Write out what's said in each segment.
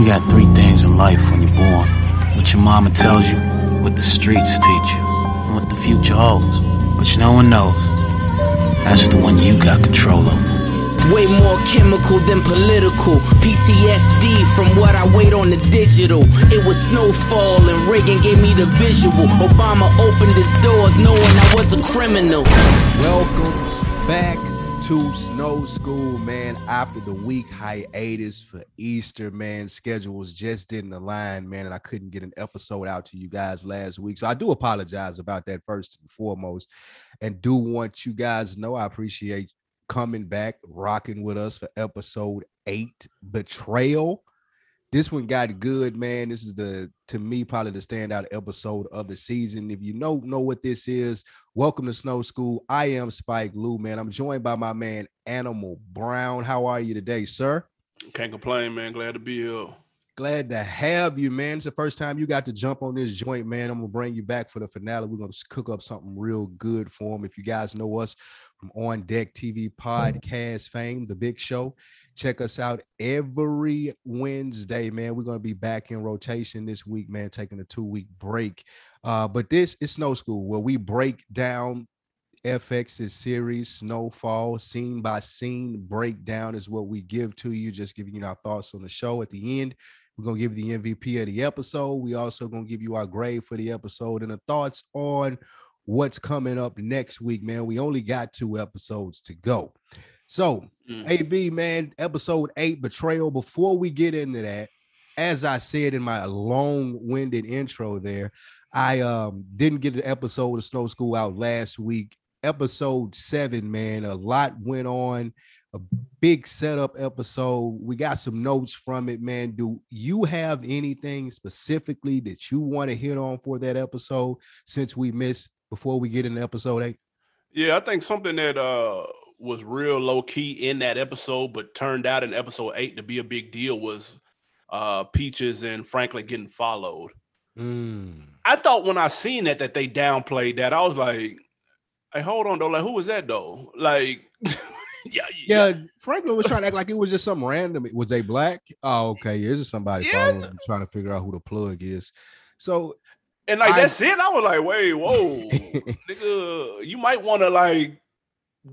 You got three things in life when you're born what your mama tells you, what the streets teach you, and what the future holds, which no one knows. That's the one you got control of. Way more chemical than political. PTSD from what I wait on the digital. It was snowfall and Reagan gave me the visual. Obama opened his doors knowing I was a criminal. Welcome back to Snow School, man. After the week hiatus for Easter, man, schedules just didn't align, man, and I couldn't get an episode out to you guys last week. So I do apologize about that first and foremost, and do want you guys know I appreciate coming back, rocking with us for episode eight, Betrayal this one got good, man. This is the to me probably the standout episode of the season. If you know know what this is, welcome to Snow School. I am Spike Lou, man. I'm joined by my man Animal Brown. How are you today, sir? Can't complain, man. Glad to be here. Glad to have you, man. It's the first time you got to jump on this joint, man. I'm gonna bring you back for the finale. We're gonna cook up something real good for him. If you guys know us from On Deck TV podcast fame, the big show. Check us out every Wednesday, man. We're gonna be back in rotation this week, man, taking a two-week break. Uh, but this is Snow School, where we break down FX's series Snowfall, scene by scene breakdown is what we give to you, just giving you our thoughts on the show. At the end, we're gonna give you the MVP of the episode. We also gonna give you our grade for the episode and the thoughts on what's coming up next week, man. We only got two episodes to go. So, mm. AB, man, episode eight, betrayal. Before we get into that, as I said in my long-winded intro there, I um didn't get the episode of Snow School out last week. Episode seven, man, a lot went on. A big setup episode. We got some notes from it, man. Do you have anything specifically that you want to hit on for that episode since we missed before we get into episode eight? Yeah, I think something that uh was real low key in that episode, but turned out in episode eight to be a big deal was uh Peaches and Franklin getting followed. Mm. I thought when I seen that that they downplayed that, I was like, "Hey, hold on though, like who was that though?" Like, yeah, yeah, Franklin was trying to act like it was just some random. Was they black? Oh, okay, is it somebody yeah. trying to figure out who the plug is? So and like I, that's it. I was like, wait, whoa, nigga, you might want to like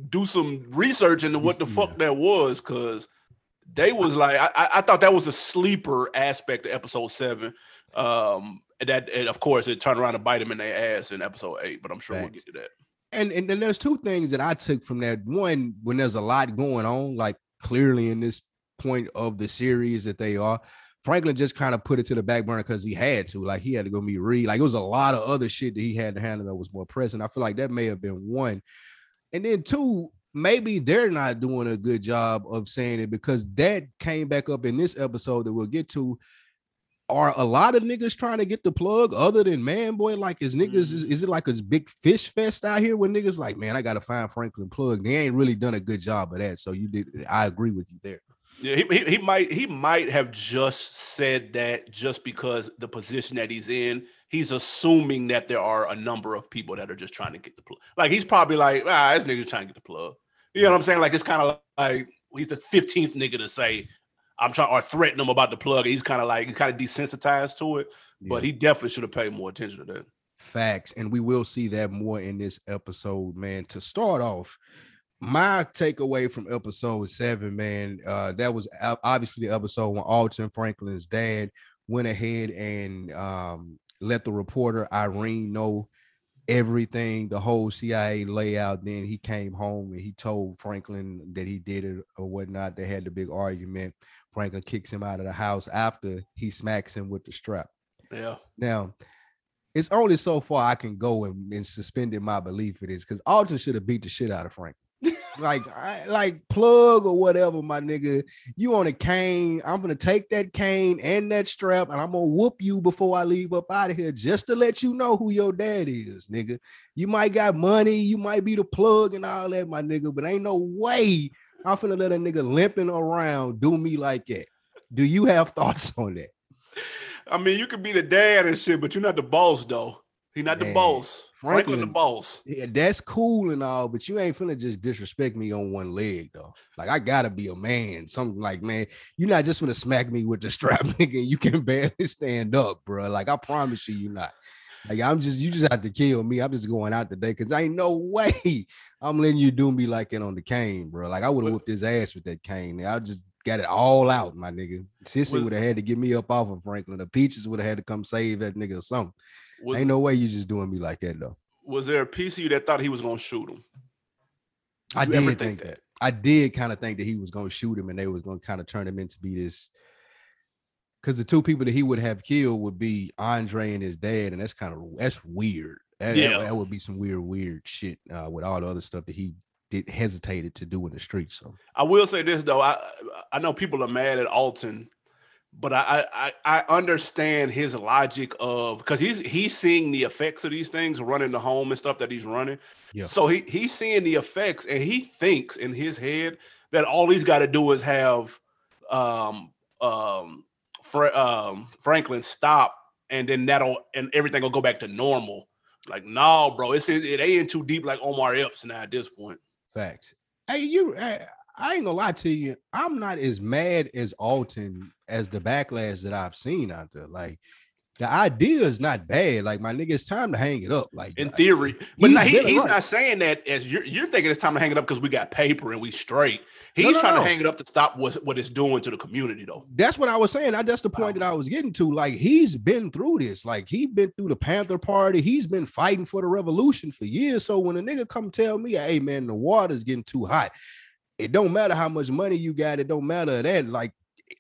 do some research into what the fuck that was because they was like I, I thought that was a sleeper aspect of episode seven. Um that and of course it turned around to bite them in their ass in episode eight, but I'm sure Thanks. we'll get to that. And, and and there's two things that I took from that. One, when there's a lot going on, like clearly in this point of the series that they are, Franklin just kind of put it to the back burner because he had to. Like he had to go meet Reed. Like it was a lot of other shit that he had to handle that was more present. I feel like that may have been one. And then two, maybe they're not doing a good job of saying it because that came back up in this episode that we'll get to. Are a lot of niggas trying to get the plug other than man boy? Like is niggas is, mm-hmm. is it like a big fish fest out here where niggas like, man, I gotta find Franklin plug. They ain't really done a good job of that. So you did I agree with you there. Yeah, he, he, he might he might have just said that just because the position that he's in he's assuming that there are a number of people that are just trying to get the plug. Like he's probably like, ah, this nigga's trying to get the plug. You know what I'm saying? Like it's kind of like he's the 15th nigga to say, I'm trying or threaten him about the plug. He's kind of like he's kind of desensitized to it, yeah. but he definitely should have paid more attention to that. Facts, and we will see that more in this episode, man. To start off, my takeaway from episode seven, man, uh, that was obviously the episode when Alton Franklin's dad went ahead and um, let the reporter Irene know everything, the whole CIA layout. Then he came home and he told Franklin that he did it or whatnot. They had the big argument. Franklin kicks him out of the house after he smacks him with the strap. Yeah. Now, it's only so far I can go and, and suspended my belief for this because Alton should have beat the shit out of Franklin like I, like plug or whatever, my nigga. You on a cane. I'm gonna take that cane and that strap, and I'm gonna whoop you before I leave up out of here, just to let you know who your dad is, nigga. You might got money, you might be the plug and all that, my nigga, but ain't no way I'm finna let a nigga limping around do me like that. Do you have thoughts on that? I mean, you could be the dad and shit, but you're not the boss though. He not the boss. Franklin, the boss. Yeah, that's cool and all, but you ain't finna just disrespect me on one leg though. Like I gotta be a man. Something like, man, you're not just gonna smack me with the strap, nigga. You can barely stand up, bro. Like I promise you, you're not. Like I'm just, you just have to kill me. I'm just going out today because ain't no way I'm letting you do me like it on the cane, bro. Like I would have whooped his ass with that cane. I just got it all out, my nigga. Cissy would have had to get me up off of Franklin. The peaches would have had to come save that nigga or something. Was, ain't no way you just doing me like that though. was there a piece of you that thought he was gonna shoot him? I did think, think that. that? I did kind of think that he was to shoot him, and they was to kind of turn him into be this. Because the two people that he would have killed would be Andre and his dad, and that's kind of that's weird. That, that- Yeah. that would be some weird, weird shit uh, with all the other stuff that he did hesitated to do in the streets. So I will say this though. I I know people are mad at Alton, but I I I understand his logic of because he's he's seeing the effects of these things running the home and stuff that he's running. Yeah. So he he's seeing the effects and he thinks in his head that all he's got to do is have um um, Fra- um Franklin stop and then that'll and everything will go back to normal. Like, no, bro, it's it ain't too deep like Omar Epps now at this point. facts. Hey, you. I, I ain't gonna lie to you. I'm not as mad as Alton as the backlash that I've seen out there. Like the idea is not bad. Like my nigga, it's time to hang it up. Like in theory. But He's no, he, he's right. not saying that as you're you're thinking it's time to hang it up because we got paper and we straight. He's No, no, trying to hang it up to stop what what it's doing to the community though. That's what I was saying. I, that's the point that I was getting to. Like he's been through this. Like he's been through the Panther Party. He's been fighting for the revolution for years. So when a nigga come tell me, "Hey man, the water's getting too hot," it don't matter how much money you got. It don't matter that. Like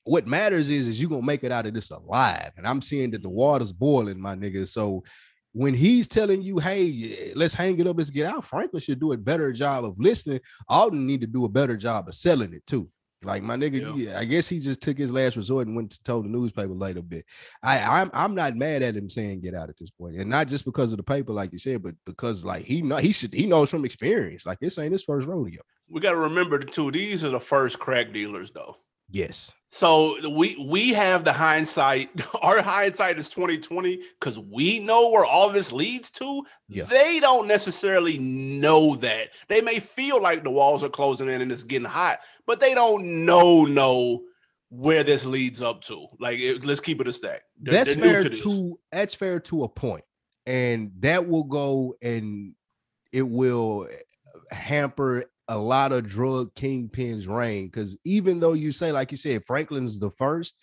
what matters is is you gonna make it out of this alive. And I'm seeing that the water's boiling, my nigga. So when he's telling you, "Hey, let's hang it up, let's get out," Franklin should do a better job of listening. Alton need to do a better job of selling it too. Like my nigga, Yeah. I guess he just took his last resort and went to told the newspaper later bit. I, I'm I'm not mad at him saying get out at this point, and not just because of the paper, like you said, but because like he know he should he knows from experience. Like this ain't his first rodeo. We got to remember too. These are the first crack dealers though. Yes, So we we have the hindsight. Our hindsight is 2020 because we know where all this leads to. Yeah. They don't necessarily know that. They may feel like the walls are closing in and it's getting hot, but they don't know know where this leads up to. Like, it- let's keep it a stack. They're- that's they're fair to to, that's fair to a point, and that will go and it will hamper a lot of drug kingpins' reign. Because even though you say, like you said, Franklin's the first,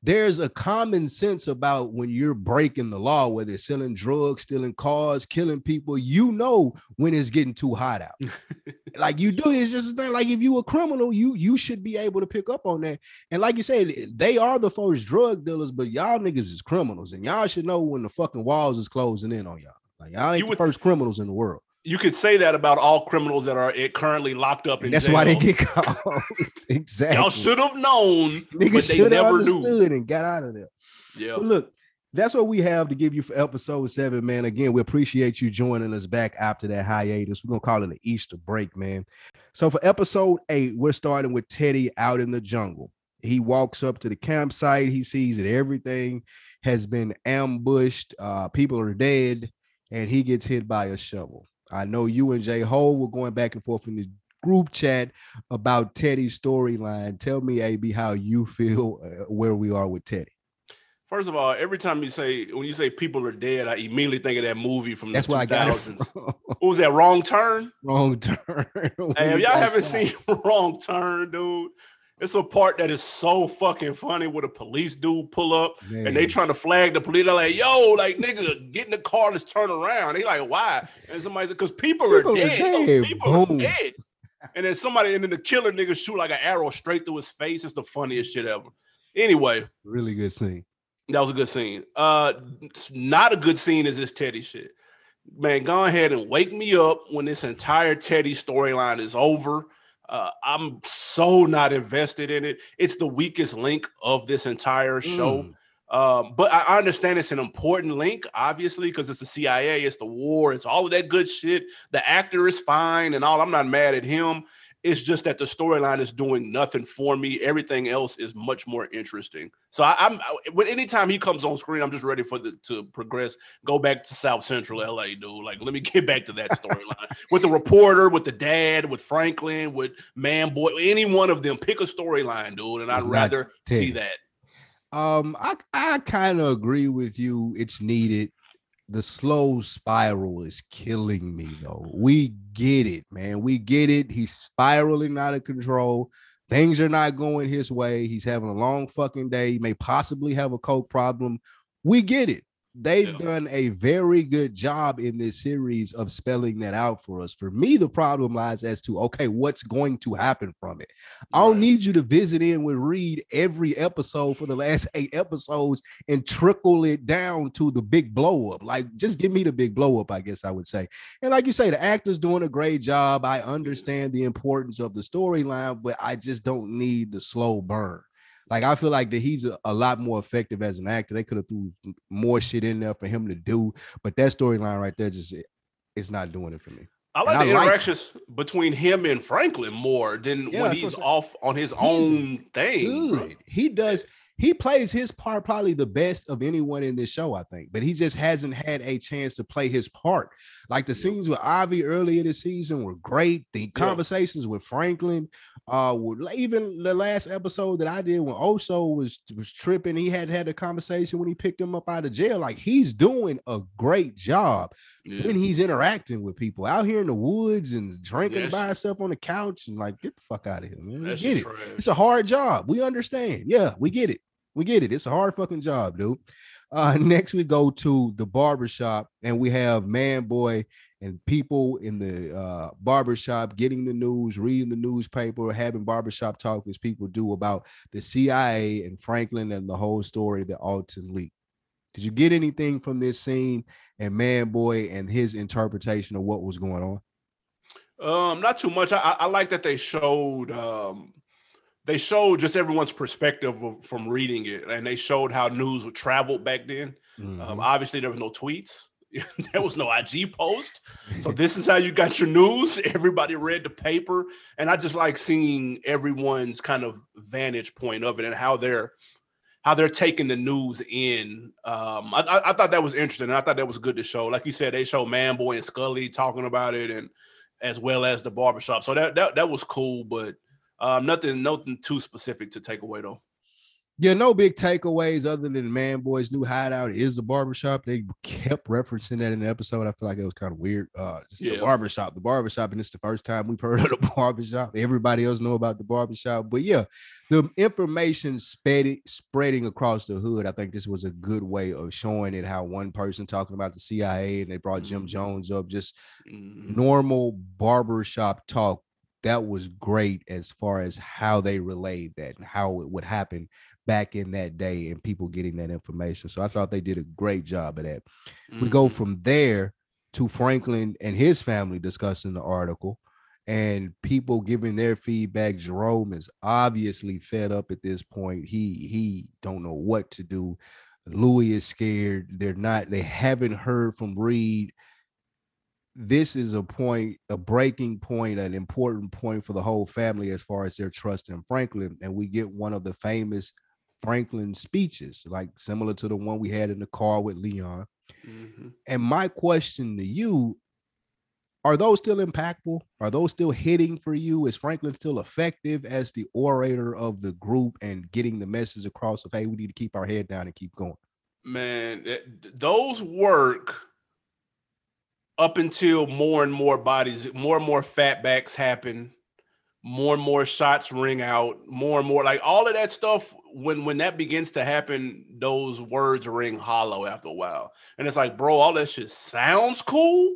there's a common sense about when you're breaking the law, whether it's selling drugs, stealing cars, killing people. You know when it's getting too hot out. like you do, it's just a thing. Like if you a criminal, you you should be able to pick up on that. And like you said, eh, they are the first drug dealers, but y'all niggas is criminals, and y'all should know when the fucking walls is closing in on y'all. Like y'all ain't You the would- first criminals in the world. You could say that about all criminals that are eh, currently locked up in that's jail. why they get caught. exactly. Y'all should have known, but Niggas they should have never knew. understood and got out of there. Yeah. But look, that's what we have to give you for episode seven, man. Again, we appreciate you joining us back after that hiatus. We're gonna call it an Easter break, man. So for episode eight, we're starting with Teddy out in the jungle. He walks up to the campsite. He sees that everything has been ambushed. Uh, people are dead, and he gets hit by a shovel. I know you and Jay Ho were going back and forth in the group chat about Teddy's storyline. Tell me, AB, how you feel uh, where we are with Teddy. First of all, every time you say when you say people are dead, I immediately think of that movie from That's the why I got it 2000s. What was that? Wrong Turn. wrong turn. Hey, if y'all haven't seen Wrong Turn, dude, it's a part that is so fucking funny where the police dude pull up and they trying to flag the police. They're like, "Yo, like nigga, get in the car, let's turn around." They like, "Why?" And somebody said, "Cause people, People are dead. Dead. People Boom. are dead." And then somebody, and then the killer nigga shoot like an arrow straight through his face. It's the funniest shit ever. Anyway, really good scene. that was a good scene. Uh, not a good scene is this Teddy shit. Man, go ahead and wake me up when this entire Teddy storyline is over. Uh, I'm so not invested in it. It's the weakest link of this entire show. Mm. Um, but I I understand it's an important link, obviously, because it's the CIA, it's the war, it's all of that good shit. The actor is fine and all. I'm not mad at him. It's just that the storyline is doing nothing for me. Everything else is much more interesting. So I, am when anytime he comes on screen, I'm just ready for the to progress. Go back to South Central LA, dude. Like, let me get back to that storyline with the reporter, with the dad, with Franklin, with Man Boy, any one of them. Pick a storyline, dude, and I'd rather see that. Um, I I kind of agree with you. It's needed. The slow spiral is killing me, though. We get it, man. We get it. He's spiraling out of control. Things are not going his way. He's having a long fucking day. He may possibly have a coke problem. We get it they've yeah. done a very good job in this series of spelling that out for us. For me, the problem lies as to okay, what's going to happen from it. I don't need you to visit in with Reed every episode for the last eight episodes and trickle it down to the big blow up. Like, just give me the big blow up, I guess I would say. And like you say, the actor's doing a great job. I understand the importance of the storyline, but I just don't need the slow burn. Like I feel like that he's a, a lot more effective as an actor. They could have threw more shit in there for him to do, but that storyline right there just eh, it's not doing it for me. I like and the I interactions like between him and Franklin more than yeah, when he's off on his he's own thing. Good. He does he plays his part probably the best of anyone in this show, I think, but he just hasn't had a chance to play his part. Like the scenes with Avi earlier this season were great. The conversations with Franklin, uh, even the last episode that I did when Oso was was tripping, he had had a conversation when he picked him up out of jail. Like he's doing a great job yeah. when he's interacting with people out here in the woods and drinking yes. by himself on the couch and like get the fuck out of here, man. Get it. Trash. It's a hard job. We understand. Yeah, we get it. We get it. It's a hard fucking job, dude. Uh, next we go to the barbershop and we have man boy and people in the uh, barbershop getting the news, reading the newspaper, having barbershop talk as people do about the CIA and Franklin and the whole story that Alton leaked. Did you get anything from this scene and man boy and his interpretation of what was going on? Um, not too much. I, I like that they showed um they showed just everyone's perspective of, from reading it, and they showed how news would travel back then. Um, mm-hmm. Um, obviously, there was no tweets, there was no IG post, so this is how you got your news. Everybody read the paper, and I just like seeing everyone's kind of vantage point of it and how they're how they're taking the news in. Um, I, I, I, thought that was interesting. I thought that was good to show. Like you said, they show Manboy and Scully talking about it, and as well as the barbershop. So that that that was cool, but um, nothing, nothing too specific to take away though. Yeah, no big takeaways other than Man Boy's new hideout is a barbershop. They kept referencing that in the episode. I feel like it was kind of weird. Uh, yeah. the barbershop, the barbershop, and it's the first time we've heard of the barbershop. Everybody else know about the barbershop, but yeah, the information spreading spreading across the hood. I think this was a good way of showing it. How one person talking about the CIA and they brought Jim mm-hmm. Jones up, just mm-hmm. normal barbershop talk that was great as far as how they relayed that and how it would happen back in that day and people getting that information. So I thought they did a great job of that. Mm-hmm. We go mm-hmm. from there to Franklin and his family discussing the article and people giving their feedback. Jerome is obviously fed up at this point. He he don't know what to do. Louis is scared. They're not, they haven't heard from Reed this is a point, a breaking point, an important point for the whole family as far as their trust in Franklin. And we get one of the famous Franklin speeches, like similar to the one we had in the car with Leon. Mm-hmm. And my question to you are those still impactful? Are those still hitting for you? Is Franklin still effective as the orator of the group and getting the message across of, hey, we need to keep our head down and keep going? Man, those work up until more and more bodies, more and more fatbacks happen, more and more shots ring out, more and more like all of that stuff. When when that begins to happen, those words ring hollow after a while, and it's like, bro, all that shit sounds cool,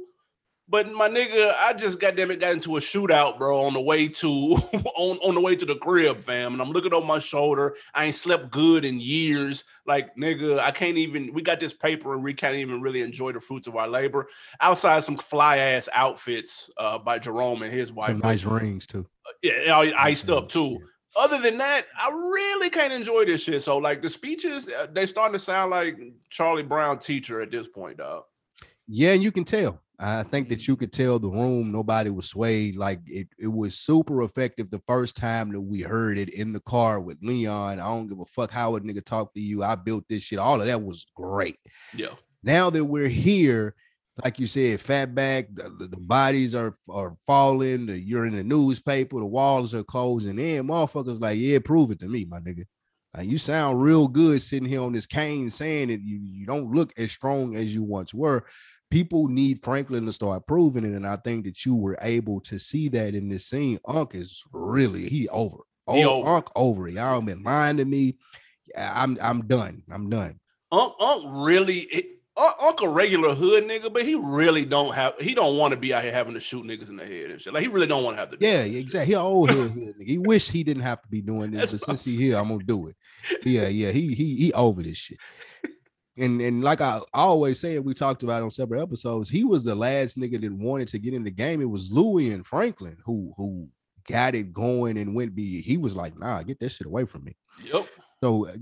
but my nigga, I just goddamn it got into a shootout, bro, on the way to on, on the way to the crib, fam. And I'm looking over my shoulder. I ain't slept good in years. Like, nigga, I can't even we got this paper and we can't even really enjoy the fruits of our labor. Outside some fly ass outfits uh by Jerome and his wife. Some nice rings too. Yeah, iced up too. Other than that, I really can't enjoy this shit. So, like the speeches, uh, they starting to sound like Charlie Brown teacher at this point, dog. Yeah, and you can tell. I think that you could tell the room nobody was swayed. Like it, it was super effective the first time that we heard it in the car with Leon. I don't give a fuck how a nigga talk to you. I built this shit. All of that was great. Yeah. Now that we're here, like you said, fatback, the, the, the bodies are are falling. The, you're in the newspaper. The walls are closing in. Motherfuckers like, yeah, prove it to me, my nigga. Like, you sound real good sitting here on this cane saying that you, you don't look as strong as you once were. People need Franklin to start proving it, and I think that you were able to see that in this scene. Unc is really he over. He Oh, over. Unc over. it. Y'all been lying to me. I'm I'm done. I'm done. Unc, Unc really, it, Unc, a regular hood nigga, but he really don't have, he don't want to be out here having to shoot niggas in the head and shit. Like he really don't want to have to. do Yeah, exactly. He old head, head nigga. He wish he didn't have to be doing this, That's but since he here, I'm gonna do it. Yeah, yeah. He he he over this shit. And and like I always say, we talked about on several episodes, he was the last nigga that wanted to get in the game. It was Louis and Franklin who who got it going and went be. He was like, nah, get that shit away from me. Yep. So uh,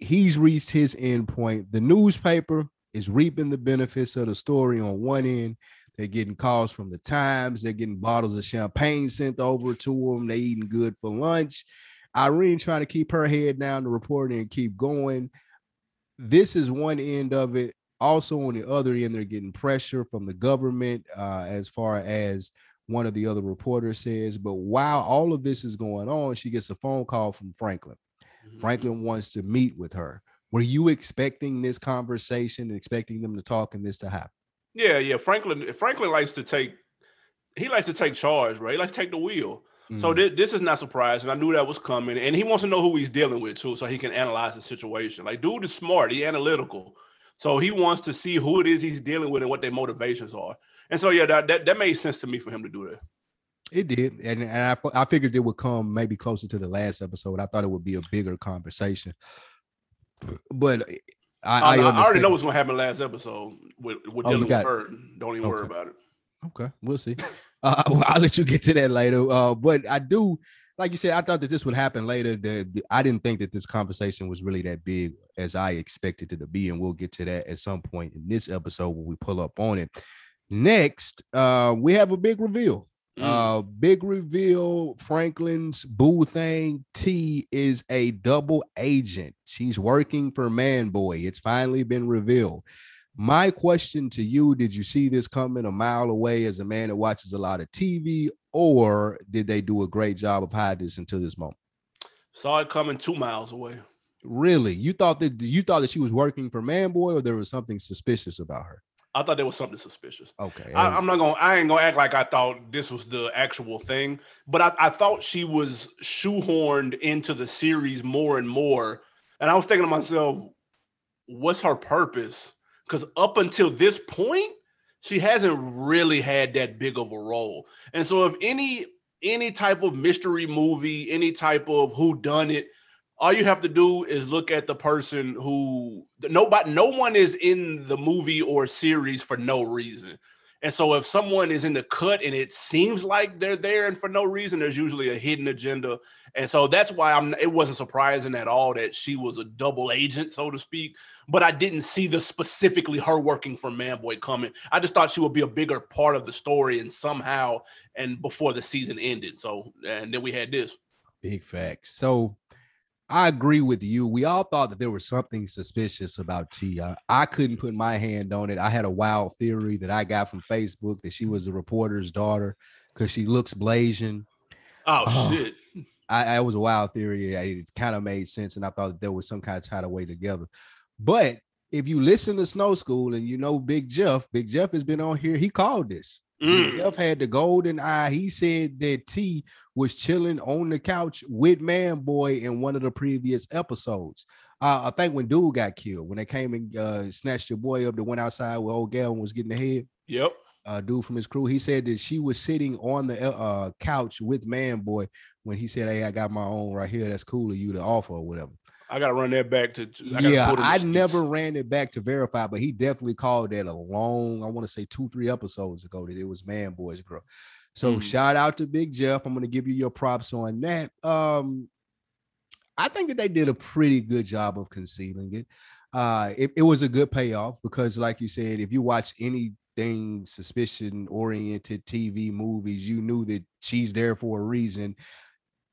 he's reached his end point. The newspaper is reaping the benefits of the story on one end. They're getting calls from the Times. They're getting bottles of champagne sent over to them. They eating good for lunch. Irene trying to keep her head down to reporting and keep going. This is one end of it. Also, on the other end, they're getting pressure from the government uh, as far as one of the other reporters says. But while all of this is going on, she gets a phone call from Franklin. Mm-hmm. Franklin wants to meet with her. Were you expecting this conversation, and expecting them to talk and this to happen? Yeah, yeah. Franklin, Franklin likes to take, he likes to take charge, right? He likes to take the wheel. So Mhm. thi- this is not surprising. I knew that was coming, and he wants to know who he's dealing with too, so he can analyze the situation. Like, dude is smart, he analytical, so he wants to see who it is he's dealing with and what their motivations are. And so, yeah, that that, that made sense to me for him to do that. it did, and, and I, I figured it would come maybe closer to the last episode. I thought it would be a bigger conversation, but I, I, I, already know what's gonna happen last episode with, with Oh, with her. Don't even worry about it. Okay, we'll see. Uh, I'll let you get to that later. Uh, but I do, like you said, I thought that this would happen later. The, the- I didn't think that this conversation was really that big as I expected it to be, and we'll get to that at some point in this episode when we pull up on it. Next, uh, we have a big reveal. Mm. Uh, big reveal. Franklin's boo thing. T is a double agent. She's working for Man Boy. It's finally been revealed. My question to you: Did you see this coming a mile away as a man that watches a lot of TV, or did they do a great job of hiding this until this moment? Saw it coming two miles away. Really, you thought that you thought that she was working for Man Boy, or there was something suspicious about her? I thought there was something suspicious. Okay, I, I'm not gonna. I ain't gonna act like I thought this was the actual thing, but I, I thought she was shoehorned into the series more and more. And I was thinking to myself, what's her purpose? Because up until this point, she hasn't really had that big of a role. And so, if any any type of mystery movie, any type of who done it, all you have to do is look at the person who nobody no one is in the movie or series for no reason. And so if someone is in the cut and it seems like they're there and for no reason, there's usually a hidden agenda. And so that's why I'm it wasn't surprising at all that she was a double agent, so to speak. But I didn't see the specifically her working for Manboy coming. I just thought she would be a bigger part of the story and somehow and before the season ended. So and then we had this. Big facts. So I agree with you. We all thought that there was something suspicious about Tia. I couldn't put my hand on it. I had a wild theory that I got from Facebook that she was a reporter's daughter because she looks blazing. Oh, Oh. shit. I, I was a wild theory. It kind of made sense, and I thought that there was some kind of tied away together. But if you listen to Snow School and you know Big Jeff, Big Jeff has been on here. He called this. Mm. Jeff had the golden eye. He said that T was chilling on the couch with Man Boy in one of the previous episodes. Uh, I think when dude got killed, when they came and uh, snatched your boy up that went outside where old gal was getting the head, Yep. uh, dude from his crew, he said that she was sitting on the uh, couch with Man Boy when he said, "Hey, I got my own right here. That's cool of you to offer or whatever." I gotta run that back to. I yeah, put in the I never ran it back to verify, but he definitely called that a long, I want to say two, three episodes ago that it was Man Boy's girl. So Mhm. shout out to Big Jeff. I'm gonna give you your props on that. Um, I think that they did a pretty good job of concealing it. Uh, it, it was a good payoff because, like you said, if you watch anything suspicion oriented TV movies, you knew that she's there for a reason.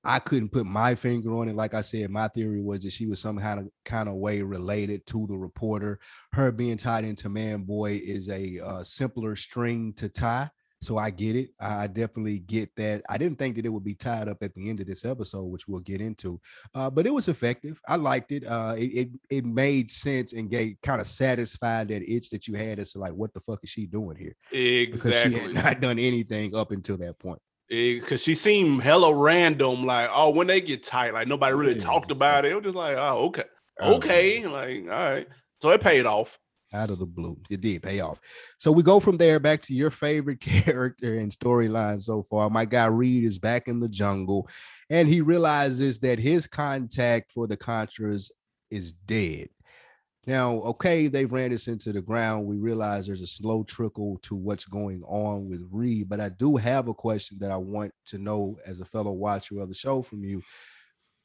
I couldn't put my finger on it. Like I said, my theory was that she was some kind of kind of way related to the reporter. Her being tied into Man Boy is a uh, simpler string to tie. So I get it. I definitely get that. I didn't think that it would be tied up at the end of this episode, which we'll get into. Uh, but it was effective. I liked it. Uh, it, it it made sense and gave kind of satisfied that itch that you had as to like, what the fuck is she doing here? Exactly. Because she had not done anything up until that point. Eh, because she seemed hella random. Like, oh, when they get tight, like nobody really Yeah, talked about it. It was just like, oh, okay, okay, like, all right. So it paid off. out of the blue. It did pay off. So we go from there back to your favorite character and storyline so far. My guy Reed is back in the jungle and he realizes that his contact for the Contras is dead. Now, okay, they've ran this into the ground. We realize there's a slow trickle to what's going on with Reed, but I do have a question that I want to know as a fellow watcher of the show from you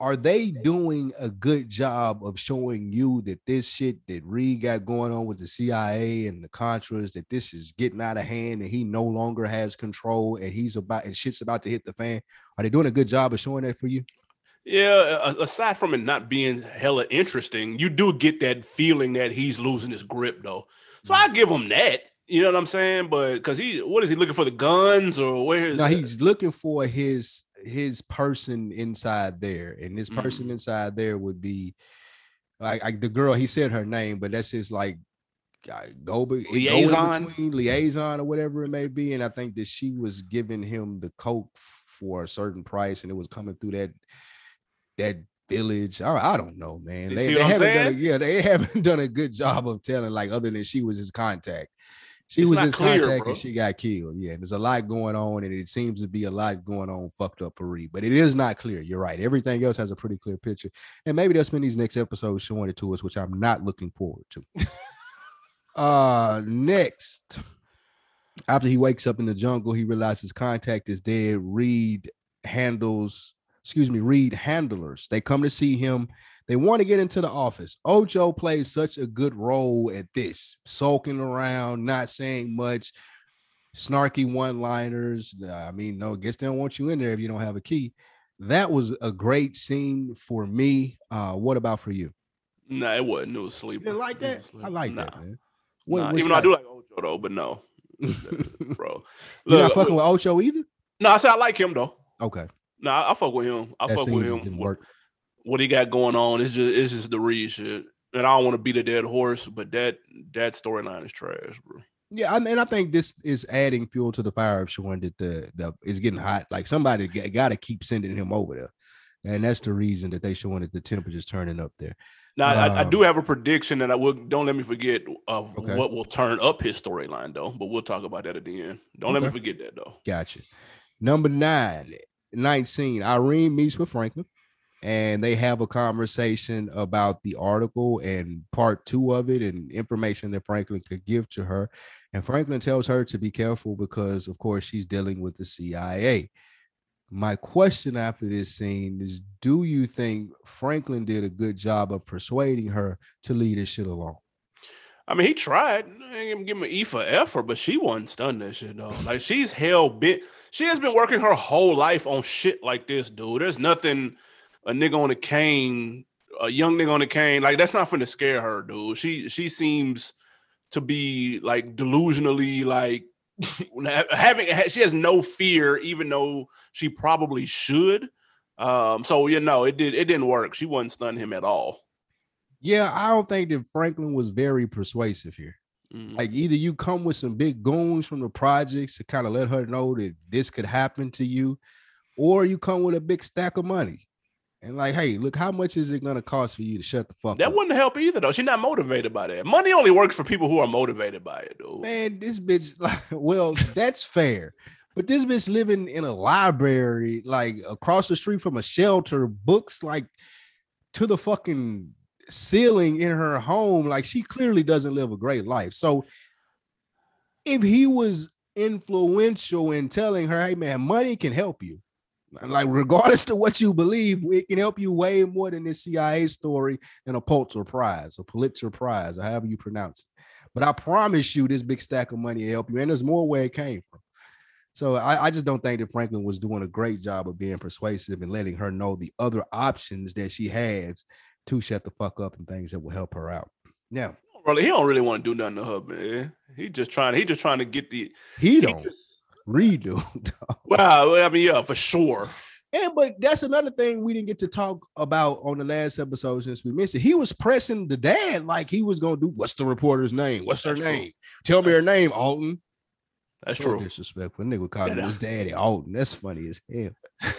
are they doing a good job of showing you that this shit that Reed got going on with the CIA and the Contras, that this is getting out of hand and he no longer has control and he's about and shit's about to hit the fan? Are they doing a good job of showing that for you? Yeah, aside from it not being hella interesting, you do get that feeling that he's losing his grip though. So I give him that. You know what I'm saying? But because he, what is he looking for the guns or where is? Now he's looking for his his person inside there, and this person Mm. inside there would be like, like the girl. He said her name, but that's his like uh, go, be, go Liaison? between liaison or whatever it may be. And I think that she was giving him the coke for a certain price, and it was coming through that that village. I, I don't know, man. You They, they haven't done a, yeah, they haven't done a good job of telling, like, other than she was his contact. She It's was his clear, contact bro. and she got killed. Yeah, there's a lot going on, and it seems to be a lot going on fucked up for Reed. But it is not clear. You're right. Everything else has a pretty clear picture. And maybe they'll spend these next episodes showing it to us, which I'm not looking forward to. uh next. After he wakes up in the jungle, he realizes his contact is dead. Reed handles, excuse me, Reed handlers. They come to see him. They want to get into the office. Ocho plays such a good role at this, sulking around, not saying much, snarky one-liners. I mean, no, guess they don't want you in there if you don't have a key. That was a great scene for me. Uh, what about for you? Nah, it wasn't. It was sleep. You didn't like that? I like nah, that, man. Nah, what's even though I do like Ocho though, but no, bro. You're not fucking with Ocho either. no, I said I like him though. Okay, No, I, I fuck with him. I that fuck with him. What, what he got going on is just it's just the Reed shit. And I don't want to beat a dead horse, but that that storyline is trash, bro. Yeah, and and I think this is adding fuel to the fire of showing that the the it's getting hot. Like somebody got to keep sending him over there, and that's the reason that they showing that the temperature's turning up there. Now I, I Um, do have a prediction that I will. Don't let me forget of Okay. what will turn up his storyline though. But we'll talk about that at the end. Don't let me forget that though. Gotcha. Number nine, 19, Irene meets with Franklin and they have a conversation about the article and part two of it and information that Franklin could give to her. And Franklin tells her to be careful because, of course, she's dealing with the CIA. My question after this scene is Do you think Franklin did a good job of persuading her to leave this shit alone? I mean, he tried. I ain't give him an E for effort, but she wasn't stunned that shit though. Like she's hell bent. She has been working her whole life on shit like this, dude. There's nothing a nigga on a cane, a young nigga on a cane, like that's not finna scare her, dude. She she seems to be like delusionally like having she has no fear, even though she probably should. Um, so you know, it did it didn't work. She wasn't stunned him at all. Yeah, I don't think that Franklin was very persuasive here. Mm. Like either you come with some big goons from the projects to kind of let her know that this could happen to you, or you come with a big stack of money. And like, hey, look, how much is it gonna cost for you to shut the fuck That up? wouldn't help either, though. She's not motivated by that. Money only works for people who are motivated by it, dude. Man, this bitch, like, well, that's fair. But this bitch living in a library, like across the street from a shelter, books like to the fucking ceiling in her home. Like she clearly doesn't live a great life. So if he was influential in telling her, hey man, money can help you. Like, regardless to what you believe, it can help you way more than this CIA story and a Pulitzer Prize, a Pulitzer Prize, or however you pronounce it. But I promise you, this big stack of money will help you. And there's more where it came from. So I, I just don't think that Franklin was doing a great job of being persuasive and letting her know the other options that she has to shut the fuck up and things that will help her out. Now, Really, he don't really want to do nothing to her, man. He just trying. He just trying to get the. he he don't just- redo. well, I mean, yeah, for sure. And but that's another thing we didn't get to talk about on the last episode since we missed it. He was pressing the dad like he was gonna do. What's the reporter's name? What's her That's true. name? Tell me her name, Alton. That's So true. Disrespectful. Nigga calling Yeah. his daddy Alton. That's funny as hell.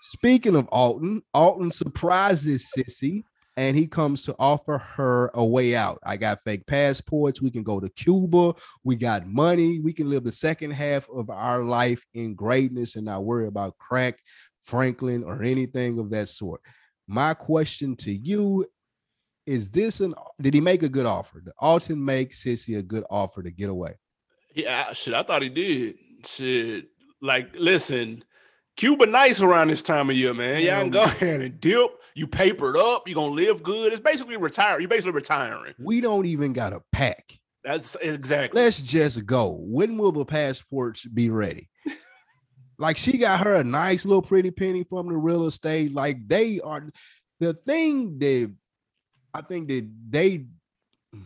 Speaking of Alton, Alton surprises Cissy and he comes to offer her a way out. I got fake passports. We can go to Cuba. We got money. We can live the second half of our life in greatness and not worry about crack, Franklin, or anything of that sort. My question to you is this an did he make a good offer? Did Alton make Cissy a good offer to get away? Yeah, shit. I thought he did. Shit. Like, listen, Cuba nice around this time of year, man. Y'all can go ahead and dip. You papered up. You're gonna live good. It's basically retire. You're basically retiring. We don't even got a pack. That's exactly. Let's just go. When will the passports be ready? like she got her a nice little pretty penny from the real estate. Like they are the thing that I think that they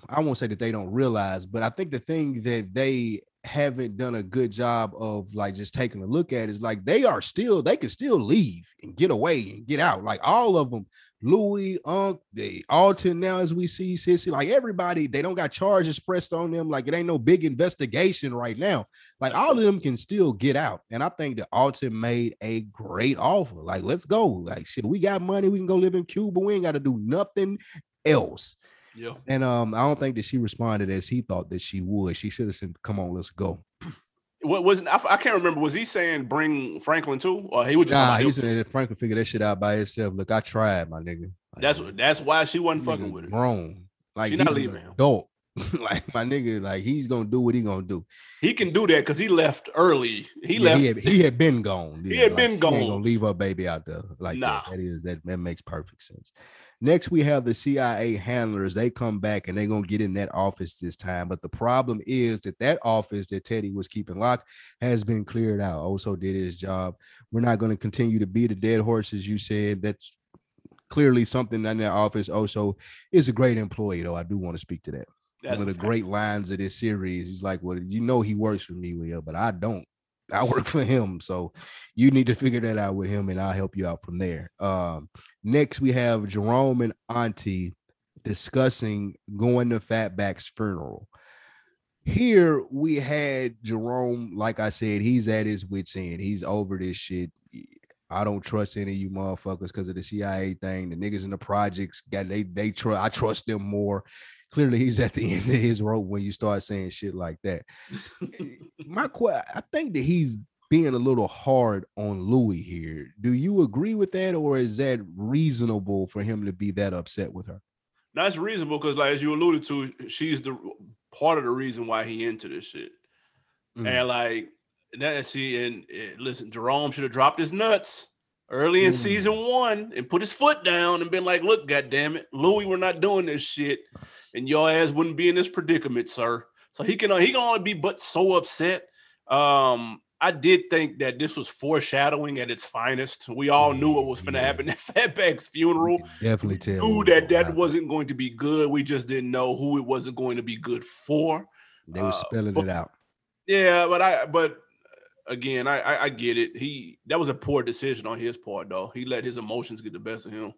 I won't say that they don't realize, but I think the thing that they haven't done a good job of like just taking a look at is like they are still they can still leave and get away and get out. Like all of them, Louis, Unc, they Alton now as we see Cissy, like everybody, they don't got charges pressed on them. Like it ain't no big investigation right now. Like all of them can still get out. And I think that Alton made a great offer. Like, let's go. Like shit, we got money. We can go live in Cuba. We ain't got to do nothing else. Yeah. And um, I don't think that she responded as he thought that she would. She should have said, "Come on, let's go." What was I, I can't remember. Was he saying bring Franklin too, or he was just Nah, he about said him? that Frank could figure that shit out by himself. Look, I tried, my nigga. Like, That's that's why she wasn't fucking with him. Grown, like She not leaving him. adult. like my nigga, like he's gonna do what he gonna do. He can do that because he left early. He Yeah, left. He had, he had been gone. He had been she ain't gonna leave her baby out there like Nah. that. That is that. That makes perfect sense. Next, we have the CIA handlers. They come back and they're gonna get in that office this time. But the problem is that that office that Teddy was keeping locked has been cleared out. Oh, also did his job. We're not going to continue to be the dead horses. You said that's clearly something in that office. Oh, also, is a great employee though. I do want to speak to that. That's One of the fact. great lines of this series. He's like, "Well, you know, he works for me, Will, but I don't. I work for him. So you need to figure that out with him, and I'll help you out from there." Um, next, we have Jerome and Auntie discussing going to Fatback's funeral. Here we had Jerome, like I said, he's at his wits' end. He's over this shit. I don't trust any of you motherfuckers because of the CIA thing. The niggas in the projects got they they trust. I trust them more. Clearly, he's at the end of his rope when you start saying shit like that. My que- I think that he's being a little hard on Louis here. Do you agree with that, or is that reasonable for him to be that upset with her? That's reasonable because, like as you alluded to, she's the part of the reason why he into this shit. Mm. And like that, see, and, eh, listen, Jerome should have dropped his nuts early in Mm. season one and put his foot down and been like, "Look, goddamn it, Louis, we're not doing this shit, and your ass wouldn't be in this predicament, sir." So he can he can only be but so upset. Um, I did think that this was foreshadowing at its finest. We all knew what was going to Yeah. happen at Fatback's funeral definitely tell. knew that that happening. wasn't going to be good. We just didn't know who it wasn't going to be good for. They were uh, spelling but- it out. Yeah, but I but uh, again, I, I I get it. He that was a poor decision on his part, though. He let his emotions get the best of him.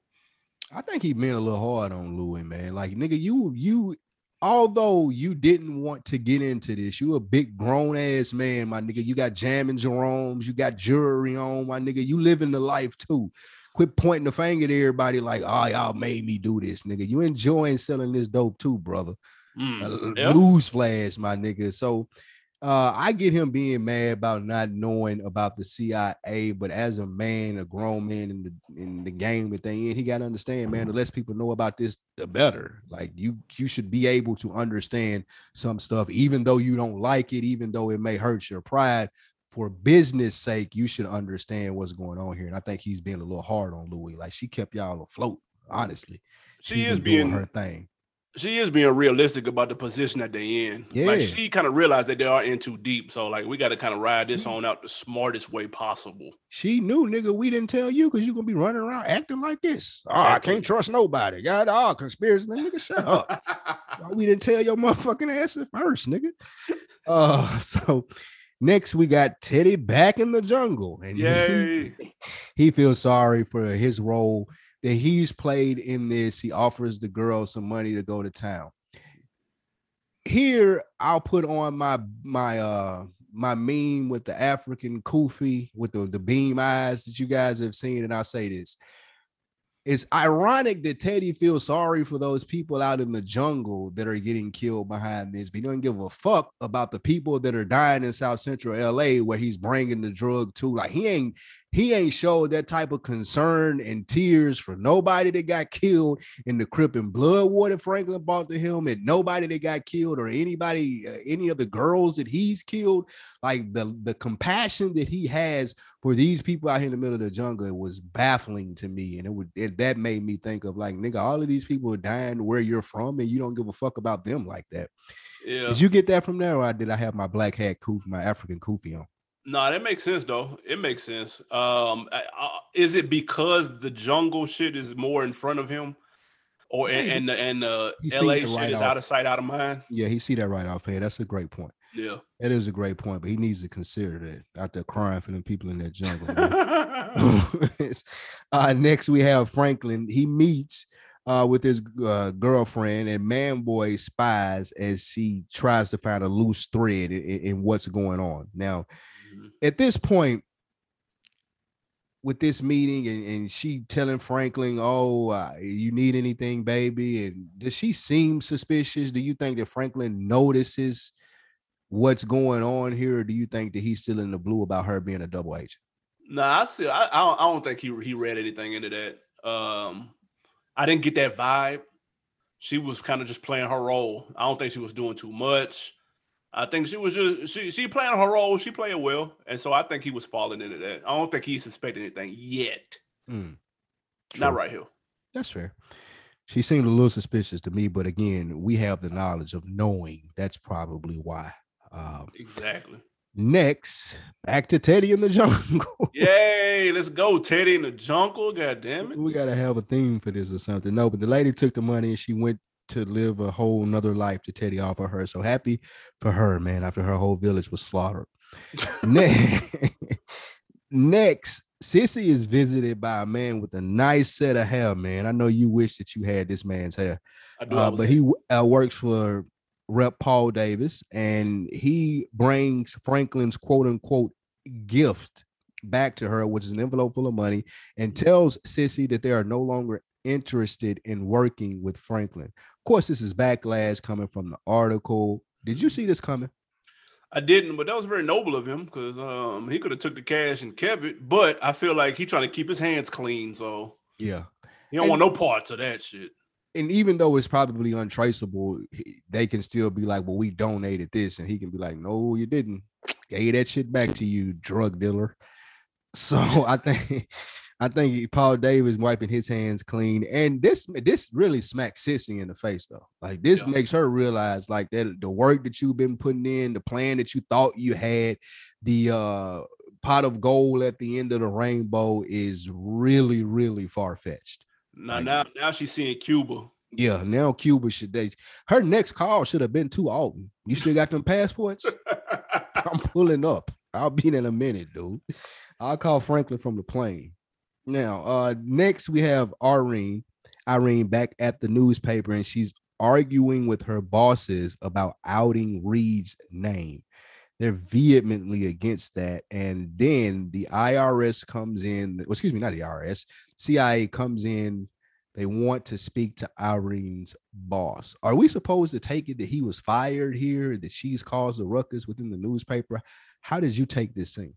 I think he been a little hard on Louis, man. Like nigga, you you although you didn't want to get into this, you a big grown ass man, my nigga. You got jamming Jerome's, you got jewelry on, my nigga. You living the life too. Quit pointing the finger at everybody like, oh, y'all made me do this, nigga. You enjoying selling this dope too, brother. Mm, Uh, yeah. Newsflash, my nigga. So uh, I get him being mad about not knowing about the CIA, but as a man, a grown man in the in the game that they in, he got to understand, man. The less people know about this, the better. Like you, you should be able to understand some stuff, even though you don't like it, even though it may hurt your pride. For business sake, you should understand what's going on here. And I think he's being a little hard on Louis. Like she kept y'all afloat, honestly. She She's is doing being her thing. She is being realistic about the position that they in. Like she kind of realized that they are in too deep. So like we got to kind of ride this mm-hmm. on out the smartest way possible. She knew, nigga. We didn't tell you because you're gonna be running around acting like this. Oh, I can't trust nobody. God, all conspiracy. Nigga, shut up. We didn't tell your motherfucking ass at first, nigga? Uh, so next we got Teddy back in the jungle, and he- Yay. he feels sorry for his role that he's played in this. He offers the girl some money to go to town. Here, I'll put on my my uh my meme with the African kufi with the, the beam eyes that you guys have seen, and I'll say this. It's ironic that Teddy feels sorry for those people out in the jungle that are getting killed behind this, but he don't give a fuck about the people that are dying in South Central LA where he's bringing the drug to. Like he ain't he ain't showed that type of concern and tears for nobody that got killed in the Crip and Blood War that Franklin brought to him, and nobody that got killed or anybody, uh, any of the girls that he's killed. Like the the compassion that he has for these people out here in the middle of the jungle it was baffling to me, and it would it, that made me think of like nigga, all of these people are dying where you're from, and you don't give a fuck about them like that. Yeah. Did you get that from there, or did I have my black hat kufi, my African kufi on? No, that makes sense though. It makes sense. Um, I- I- is it because the jungle shit is more in front of him, or and Yeah, and the, and the he LA it shit right is off. out of sight, out of mind? Yeah, he see that right off here. That's a great point. Yeah. That is a great point, but he needs to consider that out there crying for them people in that jungle. uh, next, we have Franklin. He meets uh, with his uh, girlfriend, and Manboy spies as she tries to find a loose thread in- in what's going on. Now, Mhm. at this point, with this meeting, and, and she telling Franklin, "Oh, uh, you need anything, baby?" And does she seem suspicious? Do you think that Franklin notices? What's going on here? Or do you think that he's still in the blue about her being a double agent? Nah, I still I, I don't I don't think he he read anything into that. Um, I didn't get that vibe. She was kind of just playing her role. I don't think she was doing too much. I think she was just she she playing her role. She played well, and so I think he was falling into that. I don't think he suspected anything yet. Mm, Not right here. That's fair. She seemed a little suspicious to me, but again, we have the knowledge of knowing that's probably why. Um, Exactly. next, back to Teddy in the jungle. Yay! Let's go, Teddy in the jungle. God damn it. we gotta have a theme for this or something. No, but the lady took the money and she went to live a whole nother life to Teddy off of her. So happy for her, man, after her whole village was slaughtered. next, next, Cissy is visited by a man with a nice set of hair, man. I know you wish that you had this man's hair. I do. Uh, was but he uh, works for Rep Paul Davis, and he brings Franklin's quote unquote gift back to her, which is an envelope full of money, and tells Cissy that they are no longer interested in working with Franklin. Of course, this is backlash coming from the article. Did you see this coming? I didn't, but that was very noble of him because um he could have took the cash and kept it. But I feel like he trying to keep his hands clean, so Yeah. he don't And- want no parts of that shit. And even though it's probably untraceable, they can still be like, "Well, we donated this," and he can be like, "No, you didn't. Gave that shit back to you, drug dealer." So I think, I think Paul Davis wiping his hands clean, and this this really smacks Cissy in the face though. Like this Yeah. makes her realize like that the work that you've been putting in, the plan that you thought you had, the uh pot of gold at the end of the rainbow is really really far fetched. Now, Like- now, now she's seeing Cuba. Yeah, now Cuba should they her next call should have been to Alton. You still got them passports? I'm pulling up. I'll be in a minute, dude. I'll call Franklin from the plane. Now, uh, next we have Irene. Irene back at the newspaper, and she's arguing with her bosses about outing Reed's name. They're vehemently against that. And then the IRS comes in, well, excuse me, not the IRS, CIA comes in. They want to speak to Irene's boss. Are we supposed to take it that he was fired here, that she's caused a ruckus within the newspaper? How did you take this scene?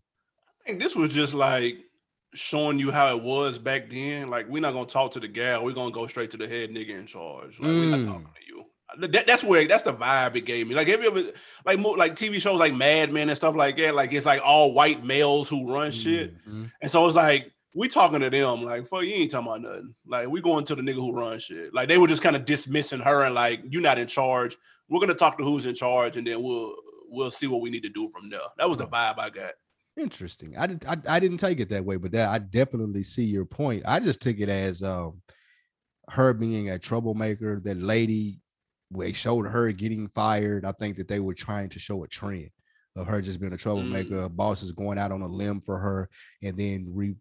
I think this was just like showing you how it was back then. Like, we're not gonna talk to the gal. We're gonna go straight to the head nigga in charge. Like, we're Mm. not talking to you. That- that's where that's the vibe it gave me. Like, have you ever like mo- like TV shows like Mad Men and stuff like that? Like, it's like all white males who run shit. Mhm. And so it's like we talking to them like, fuck, you ain't talking about nothing. Like, we going to the nigga who runs shit. Like, they were just kind of dismissing her and like, you're not in charge. We're gonna talk to who's in charge, and then we'll we'll see what we need to do from there. That was the vibe I got. Interesting. I, did, I I didn't take it that way, but that I definitely see your point. I just took it as um her being a troublemaker. That lady, they showed her getting fired. I think that they were trying to show a trend of her just being a troublemaker. Mm. Boss is going out on a limb for her, and then re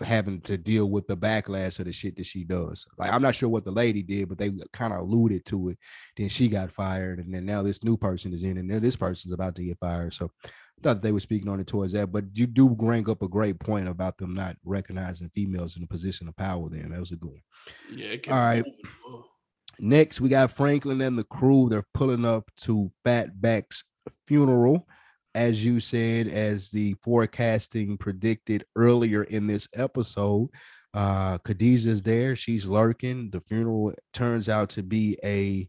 having to deal with the backlash of the shit that she does. Like I'm not sure what the lady did, but they kind of alluded to it. Then she got fired, and then now this new person is in, and then this person's about to get fired. So Thought they were speaking on it towards that. But you do bring up a great point about them not recognizing females in a position of power. Then that was a good one. Yeah. All right. Next, we got Franklin and the crew. They're pulling up to Fatback's funeral, as you said, as the forecasting predicted earlier in this episode. Uh, Khadijah's there. She's lurking. The funeral turns out to be a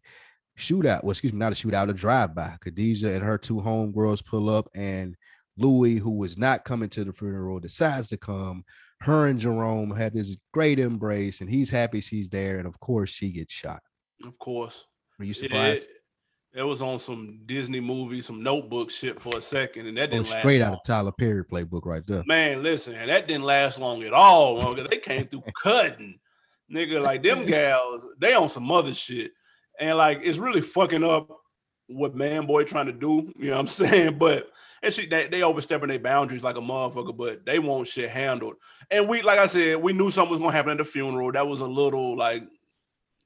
shootout. Well, excuse me, not a shootout, a drive-by. Khadijah and her two homegirls pull up, and Louie, who was not coming to the funeral, decides to come. Her and Jerome have this great embrace, and he's happy she's there. And of course, she gets shot. Of course. Were you surprised? It, it was on some Disney movie, some notebook shit for a second, and that Oh, didn't last straight out long. of Tyler Perry playbook right there. Man, listen, and that didn't last long at all. Longer. They came through cutting, nigga. Like them gals, they on some other shit, and like it's really fucking up what man boy trying to do. You know what I'm saying? But and she they, they overstepping their boundaries like a motherfucker, but they want shit handled. And we, like I said, we knew something was gonna happen at the funeral. That was a little like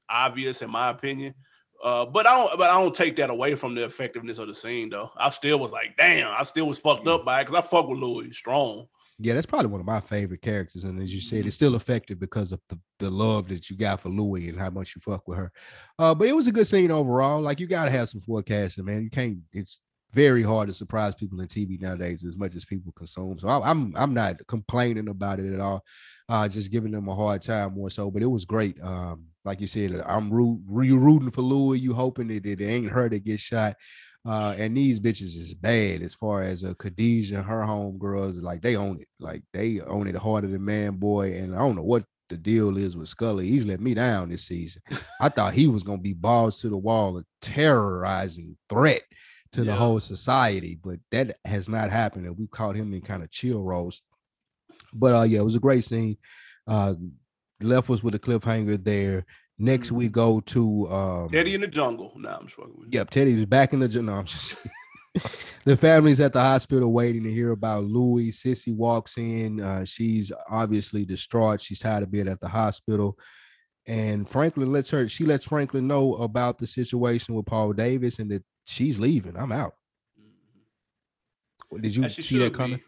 obvious in my opinion. Uh, but I don't, but I don't take that away from the effectiveness of the scene, though. I still was like, damn, I still was fucked up by it because I fuck with Louie strong. Yeah, that's probably one of my favorite characters. And as you said, Mm-hmm. it's still effective because of the, the love that you got for Louie and how much you fuck with her. Uh, but it was a good scene overall. Like you gotta have some forecasting, man. You can't, it's very hard to surprise people in TV nowadays as much as people consume. So I, I'm I'm not complaining about it at all. Uh, just giving them a hard time more so. But it was great. Um, like you said, I'm root, you rooting for Louie. You hoping that it ain't her that gets shot. Uh, and these bitches is bad as far as uh, Khadijah, her homegirls, like they own it. Like they own it harder than man boy. And I don't know what the deal is with Scully. He's let me down this season. I thought he was gonna be balls to the wall, a terrorizing threat to the whole society, but that has not happened. And we caught him in kind of chill roles. But uh, yeah, it was a great scene. Uh, left us with a cliffhanger there. Next, we go to um, Teddy in the jungle. Nah, I'm just fucking with you. Yep, Teddy was back in the no, I'm just the family's at the hospital waiting to hear about Louie. Cissy walks in. Uh, she's obviously distraught. She's tired of being at the hospital. And Franklin lets her, she lets Franklin know about the situation with Paul Davis and that she's leaving. I'm out. Did you see that coming? be.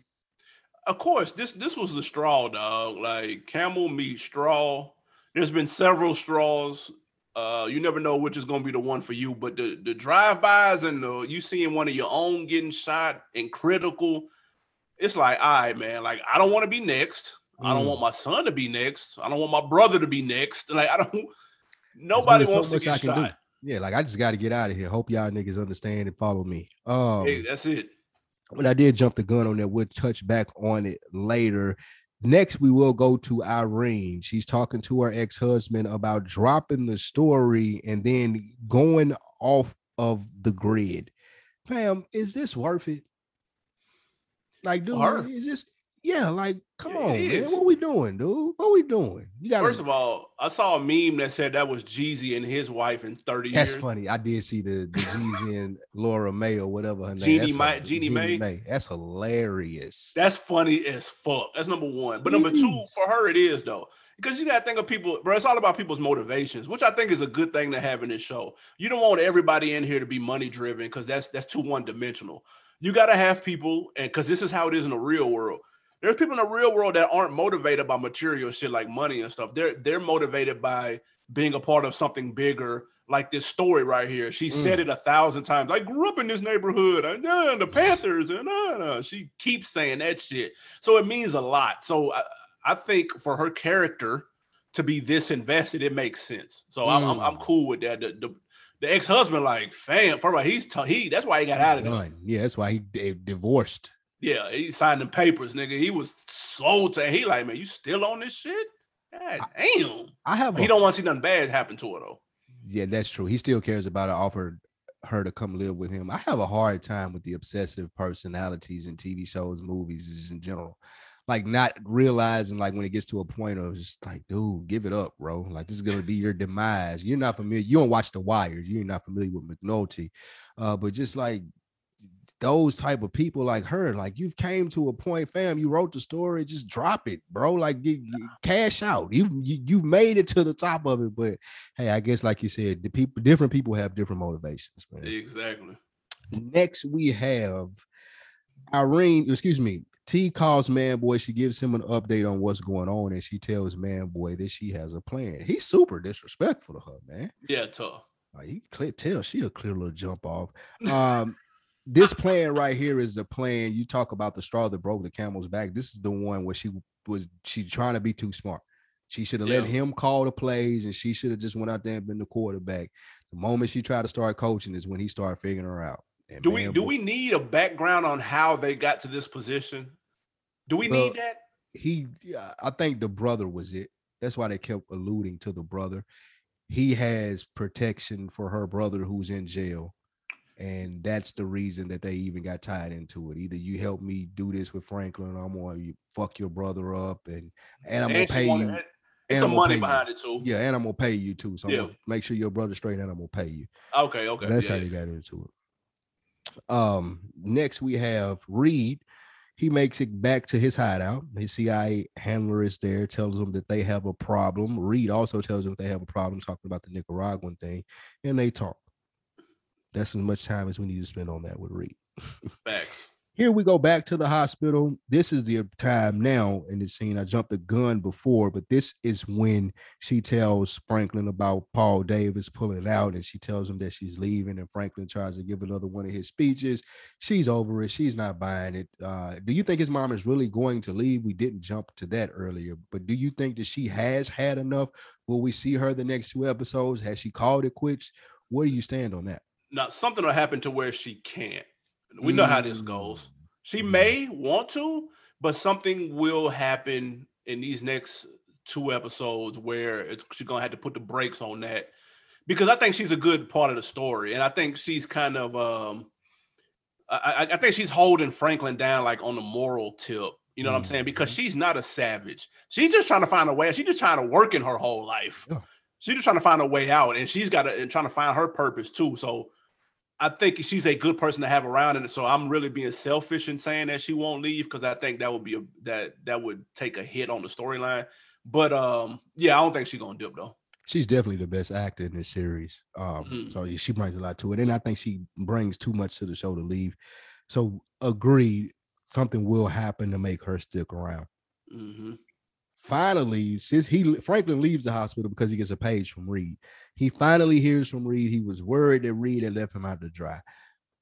Of course, this this was the straw, dog. Like camel meat straw. There's been several straws. Uh, you never know which is gonna be the one for you. But the the drive-bys and the you seeing one of your own getting shot and critical, it's like, all right, man. Like I don't want to be next. I don't Mm. want my son to be next. I don't want my brother to be next. Like I don't. Nobody so wants to much I get can do. shot. Yeah, like I just got to get out of here. Hope y'all niggas understand and follow me. Um, Hey, that's it. but I did jump the gun on that. We'll touch back on it later. Next, we will go to Irene. She's talking to her ex-husband about dropping the story and then going off of the grid. Fam, is this worth it? Like, dude, is this yeah? Like, come on, man. What we doing, dude? What we doing? You got First of all, I saw a meme that said that was Jeezy and his wife in 30 That's years. funny. I did see the the Jeezy and Laura May or whatever her name. Jeannie That's May- Jeannie Mai? That's hilarious. That's funny as fuck. That's number one. But number two, for her, it is though. Because you gotta think of people, bro. It's all about people's motivations, which I think is a good thing to have in this show. You don't want everybody in here to be money driven because that's that's too one dimensional. You gotta have people, and because this is how it is in the real world. There's people in the real world that aren't motivated by material shit like money and stuff. They're they're motivated by being a part of something bigger, like this story right here. She said it a thousand times. I grew up in this neighborhood, and uh, the Panthers, and uh, uh." she keeps saying that shit. So it means a lot. So I, I think for her character to be this invested, it makes sense. So I'm, I'm I'm cool with that. The, the, the ex-husband, like, fam, for what he's t- he. That's why he got out of there. Yeah, that's why he divorced. Yeah, he signed the papers, nigga. He was so to He like, man, you still on this shit? God damn. I have He don't want to see nothing bad happen to her though. Yeah, that's true. He still cares about her, offered her to come live with him. I have a hard time with the obsessive personalities in TV shows, movies, just in general. Like not realizing like when it gets to a point of just like, dude, give it up, bro. Like this is gonna be your demise. You're not familiar. You don't watch The Wire. You're not familiar with McNulty, uh, but just like those type of people like her, like you've came to a point, fam. You wrote the story, just drop it, bro. Like cash out. You, you you've made it to the top of it, but hey, I guess like you said, the people, different people have different motivations, man. Exactly. Next, we have Irene. Excuse me. T calls Man Boy. She gives him an update on what's going on, and she tells Man Boy that she has a plan. He's super disrespectful to her, man. Yeah, tough. Like you clear tell she a clear little jump off. Um, this plan right here is the plan. You talk about the straw that broke the camel's back. This is the one where she was she trying to be too smart. She should have let him call the plays, and she should have just went out there and been the quarterback. The moment she tried to start coaching is when he started figuring her out. And Do we do we need a background on how they got to this position? Do we need that? he I think the brother was it. That's why they kept alluding to the brother. He has protection for her brother who's in jail. And that's the reason that they even got tied into it. Either you help me do this with Franklin, or I'm gonna you fuck your brother up, and and I'm gonna And pay wanted- you. and- It's some money pay you. behind it too. Yeah, and I'm gonna pay you too. So Yeah. make sure your brother straight, and I'm gonna pay you. Okay, okay. That's yeah, how they got into it. Um, next we have Reed. He makes it back to his hideout. His CIA handler is there, tells him that they have a problem. Reed also tells him that they have a problem talking about the Nicaraguan thing, and they talk. That's as much time as we need to spend on that with Reed. Facts. Here we go back to the hospital. This is the time now in the scene. I jumped the gun before, but this is when she tells Franklin about Paul Davis pulling out, and she tells him that she's leaving. And Franklin tries to give another one of his speeches. She's over it. She's not buying it. Uh, do you think his mom is really going to leave? We didn't jump to that earlier, but do you think that she has had enough? Will we see her the next two episodes? Has she called it quits? Where do you stand on that? Now something will happen to where she can't. We know how this goes. She may want to, but something will happen in these next two episodes where it's, she's gonna have to put the brakes on that because I think she's a good part of the story, and I think she's kind of um, I, I- think she's holding Franklin down like on the moral tip. You know what I'm saying? Because she's not a savage. She's just trying to find a way. She's just trying to work in her whole life. Yeah. She's just trying to find a way out, and she's got to and trying to find her purpose too. So I think she's a good person to have around, and so I'm really being selfish in saying that she won't leave because I think that would be a that that would take a hit on the storyline. But um, yeah, I don't think she's gonna dip though. she's definitely the best actor in this series. Um, Mhm. so yeah, she brings a lot to it, and I think she brings too much to the show to leave. So agree, something will happen to make her stick around. hmm Finally, since he Franklin leaves the hospital because he gets a page from Reed, he finally hears from Reed. He was worried that Reed had left him out to dry.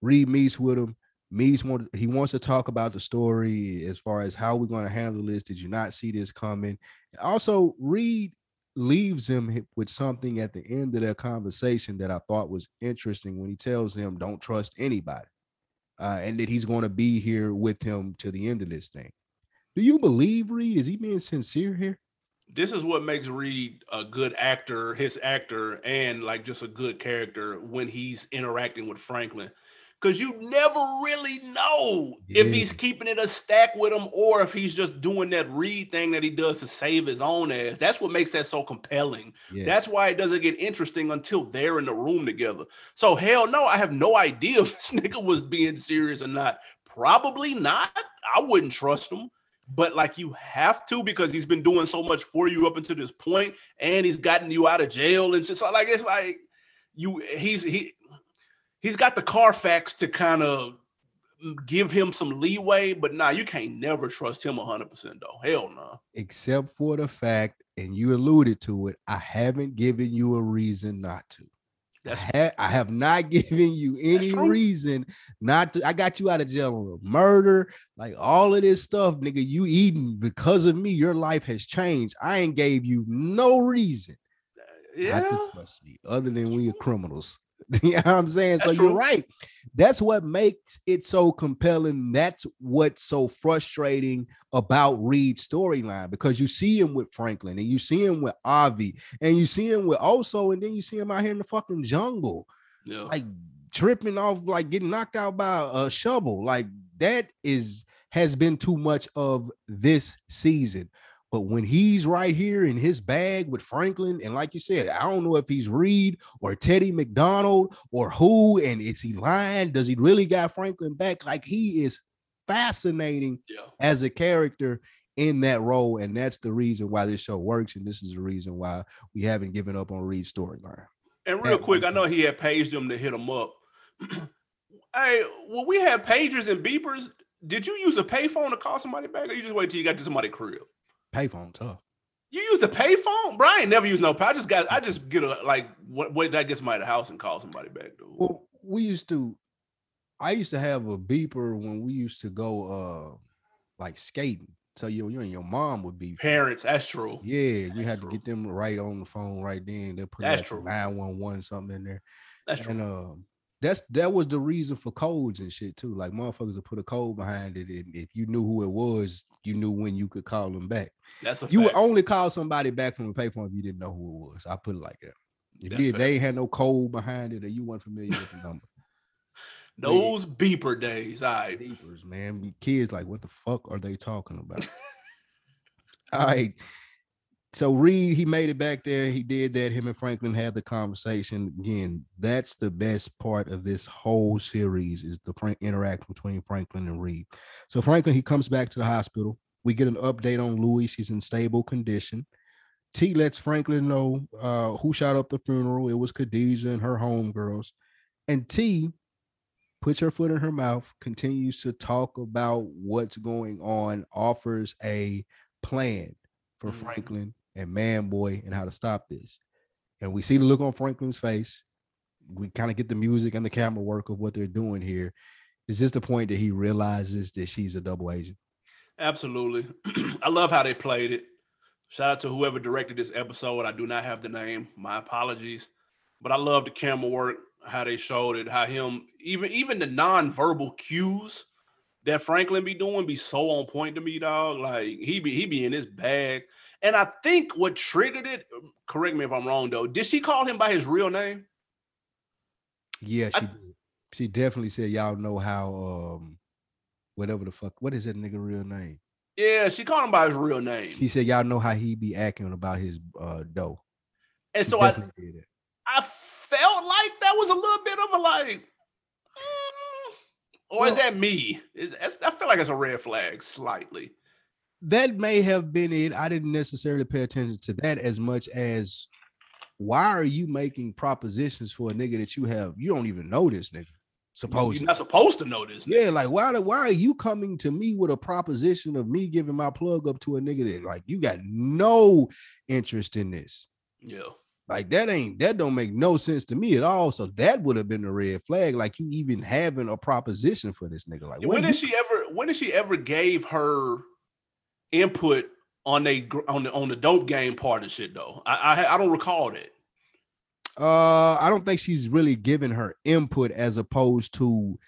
Reed meets with him. Meets want he wants to talk about the story as far as how we're going to handle this. Did you not see this coming? Also, Reed leaves him with something at the end of their conversation that I thought was interesting when he tells him, "Don't trust anybody," uh, and that he's going to be here with him to the end of this thing. Do you believe Reed? Is he being sincere here? This is what makes Reed a good actor, his actor, and like just a good character when he's interacting with Franklin. Because you never really know if he's keeping it a stack with him or if he's just doing that Reed thing that he does to save his own ass. That's what makes that so compelling. That's why it doesn't get interesting until they're in the room together. So hell no, I have no idea if this nigga was being serious or not. Probably not. I wouldn't trust him. But like you have to because he's been doing so much for you up until this point, and he's gotten you out of jail and just like it's like you he's he he's got the Carfax to kind of give him some leeway, but nah, you can't never trust him hundred percent though. Hell no. except for the fact, and you alluded to it, I haven't given you a reason not to. That's I, ha- I have not given you any reason not to. I got you out of jail on a murder, like all of this stuff, nigga. You eating because of me. Your life has changed. I ain't gave you no reason not yeah. to trust me, other than we are criminals. you know what I'm saying? That's so you're right. That's what makes it so compelling. That's what's so frustrating about Reed's storyline because you see him with Franklin and you see him with Avi and you see him with also, and then you see him out here in the fucking jungle, Yeah. like tripping off, like getting knocked out by a shovel. Like that is has been too much of this season. But when he's right here in his bag with Franklin, and like you said, I don't know if he's Reed or Teddy McDonald or who, and is he lying? Does he really got Franklin back? Like he is fascinating yeah. as a character in that role, and that's the reason why this show works, and this is the reason why we haven't given up on Reed's storyline. And real That quick, I know he had paged them to hit him up. hey, when we had pagers and beepers, did you use a payphone to call somebody back, or you just wait till you got to somebody's crib? Payphone tough. You used a payphone, bro. I ain't never used no pay. I just got, I just get a like, what? Wait, till I get somebody to the house and call somebody back, dude. Well, we used to. I used to have a beeper when we used to go, uh, like skating. So you, you and your mom would be. Parents, that's true. Yeah, you That's had true. to get them right on the phone right then. They put That's like true. nine one one something in there, That's true. and um, that's that was the reason for codes and shit too. Like motherfuckers would put a code behind it, and if you knew who it was, you knew when you could call them back. That's a You would only call somebody back from a payphone if you didn't know who it was. I put it like that. If That's you, they had no code behind it, or you weren't familiar with the number. Those beeper days. All right. Beepers, man. Kids like, what the fuck are they talking about? All right. So Reed, he made it back there. He did that. Him and Franklin had the conversation. Again, that's the best part of this whole series is the frank interaction between Franklin and Reed. So Franklin, he comes back to the hospital. We get an update on Louie. She's in stable condition. T lets Franklin know uh, who shot up the funeral. It was Khadijah and her homegirls. And T puts her foot in her mouth, continues to talk about what's going on, offers a plan for Mhm. Franklin and Man Boy and how to stop this. And we see the look on Franklin's face. We kind of get the music and the camera work of what they're doing here. Is this the point that he realizes that she's a double agent? Absolutely. I love how they played it. Shout out to whoever directed this episode. I do not have the name. My apologies. But I love the camera work, how they showed it, how him even even the non-verbal cues that Franklin be doing be so on point to me, dog. Like he be he be in his bag. And I think what triggered it, correct me if I'm wrong though, did she call him by his real name? Yeah, I- she did. She definitely said, Y'all know how um whatever the fuck, what is that nigga real name? Yeah, she called him by his real name. She said, Y'all know how he be acting about his uh dough. and She so I. I felt like that was a little bit of a like, mm, or is that me? Is, I feel like it's a red flag slightly. That may have been it. I didn't necessarily pay attention to that as much as why are you making propositions for a nigga that you have you don't even know this nigga? Supposedly. You're not supposed to know this. Yeah, like why do- why are you coming to me with a proposition of me giving my plug up to a nigga that like you got no interest in this? Yeah. Like that ain't that don't make no sense to me at all. So that would have been a red flag. Like you even having a proposition for this nigga. Like When did you- she ever? When did she ever gave her input on they on the on the dope game part of shit though? I I, I don't recall that. Uh, I don't think she's really given her input as opposed to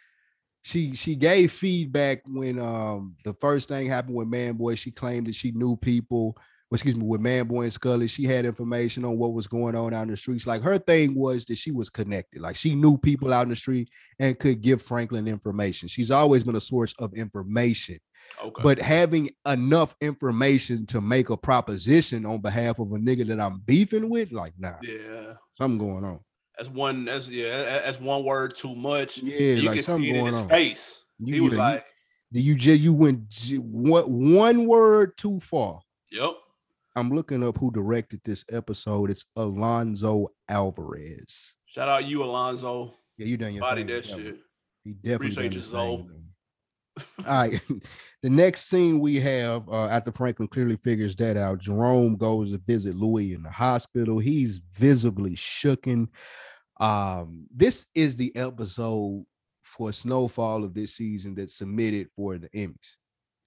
she she gave feedback when um the first thing happened with Man Boy. She claimed that she knew people. Well, excuse me, with Manboy and Scully, she had information on what was going on out in the streets. Like her thing was that she was connected. Like she knew people out in the street and could give Franklin information. She's always been a source of information Okay. but having enough information to make a proposition on behalf of a nigga that I'm beefing with, like, nah, yeah. something going on. That's one. That's yeah. that- That's one word too much. Yeah, you like can something see it in his on. face. You, he was yeah, you- like, you just you went one word too far. "Yep, I'm looking up who directed this episode. It's Alonzo Alvarez. shout out you, Alonzo. Yeah, you done your Body thing, that shit." He definitely Appreciate done you, his Zoe. thing, though. All right. The next scene we have uh, after Franklin clearly figures that out, Jerome goes to visit Louie in the hospital. He's visibly shooken. Um, this is the episode for Snowfall of this season that's submitted for the Emmys.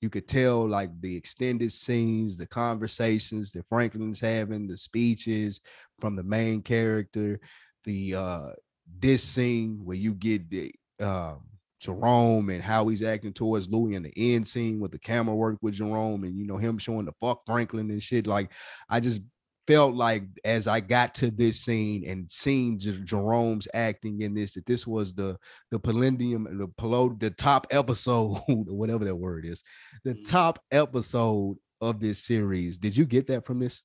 You could tell like the extended scenes, the conversations that Franklin's having, the speeches from the main character, the uh this scene where you get the um Jerome and how he's acting towards Louie in the end scene with the camera work with Jerome and you know him showing the fuck Franklin and shit. Like I just felt like as I got to this scene and seeing J- Jerome's acting in this, that this was the the Palindium, the the top episode, whatever that word is, the Mhm. top episode of this series. Did you get that from this?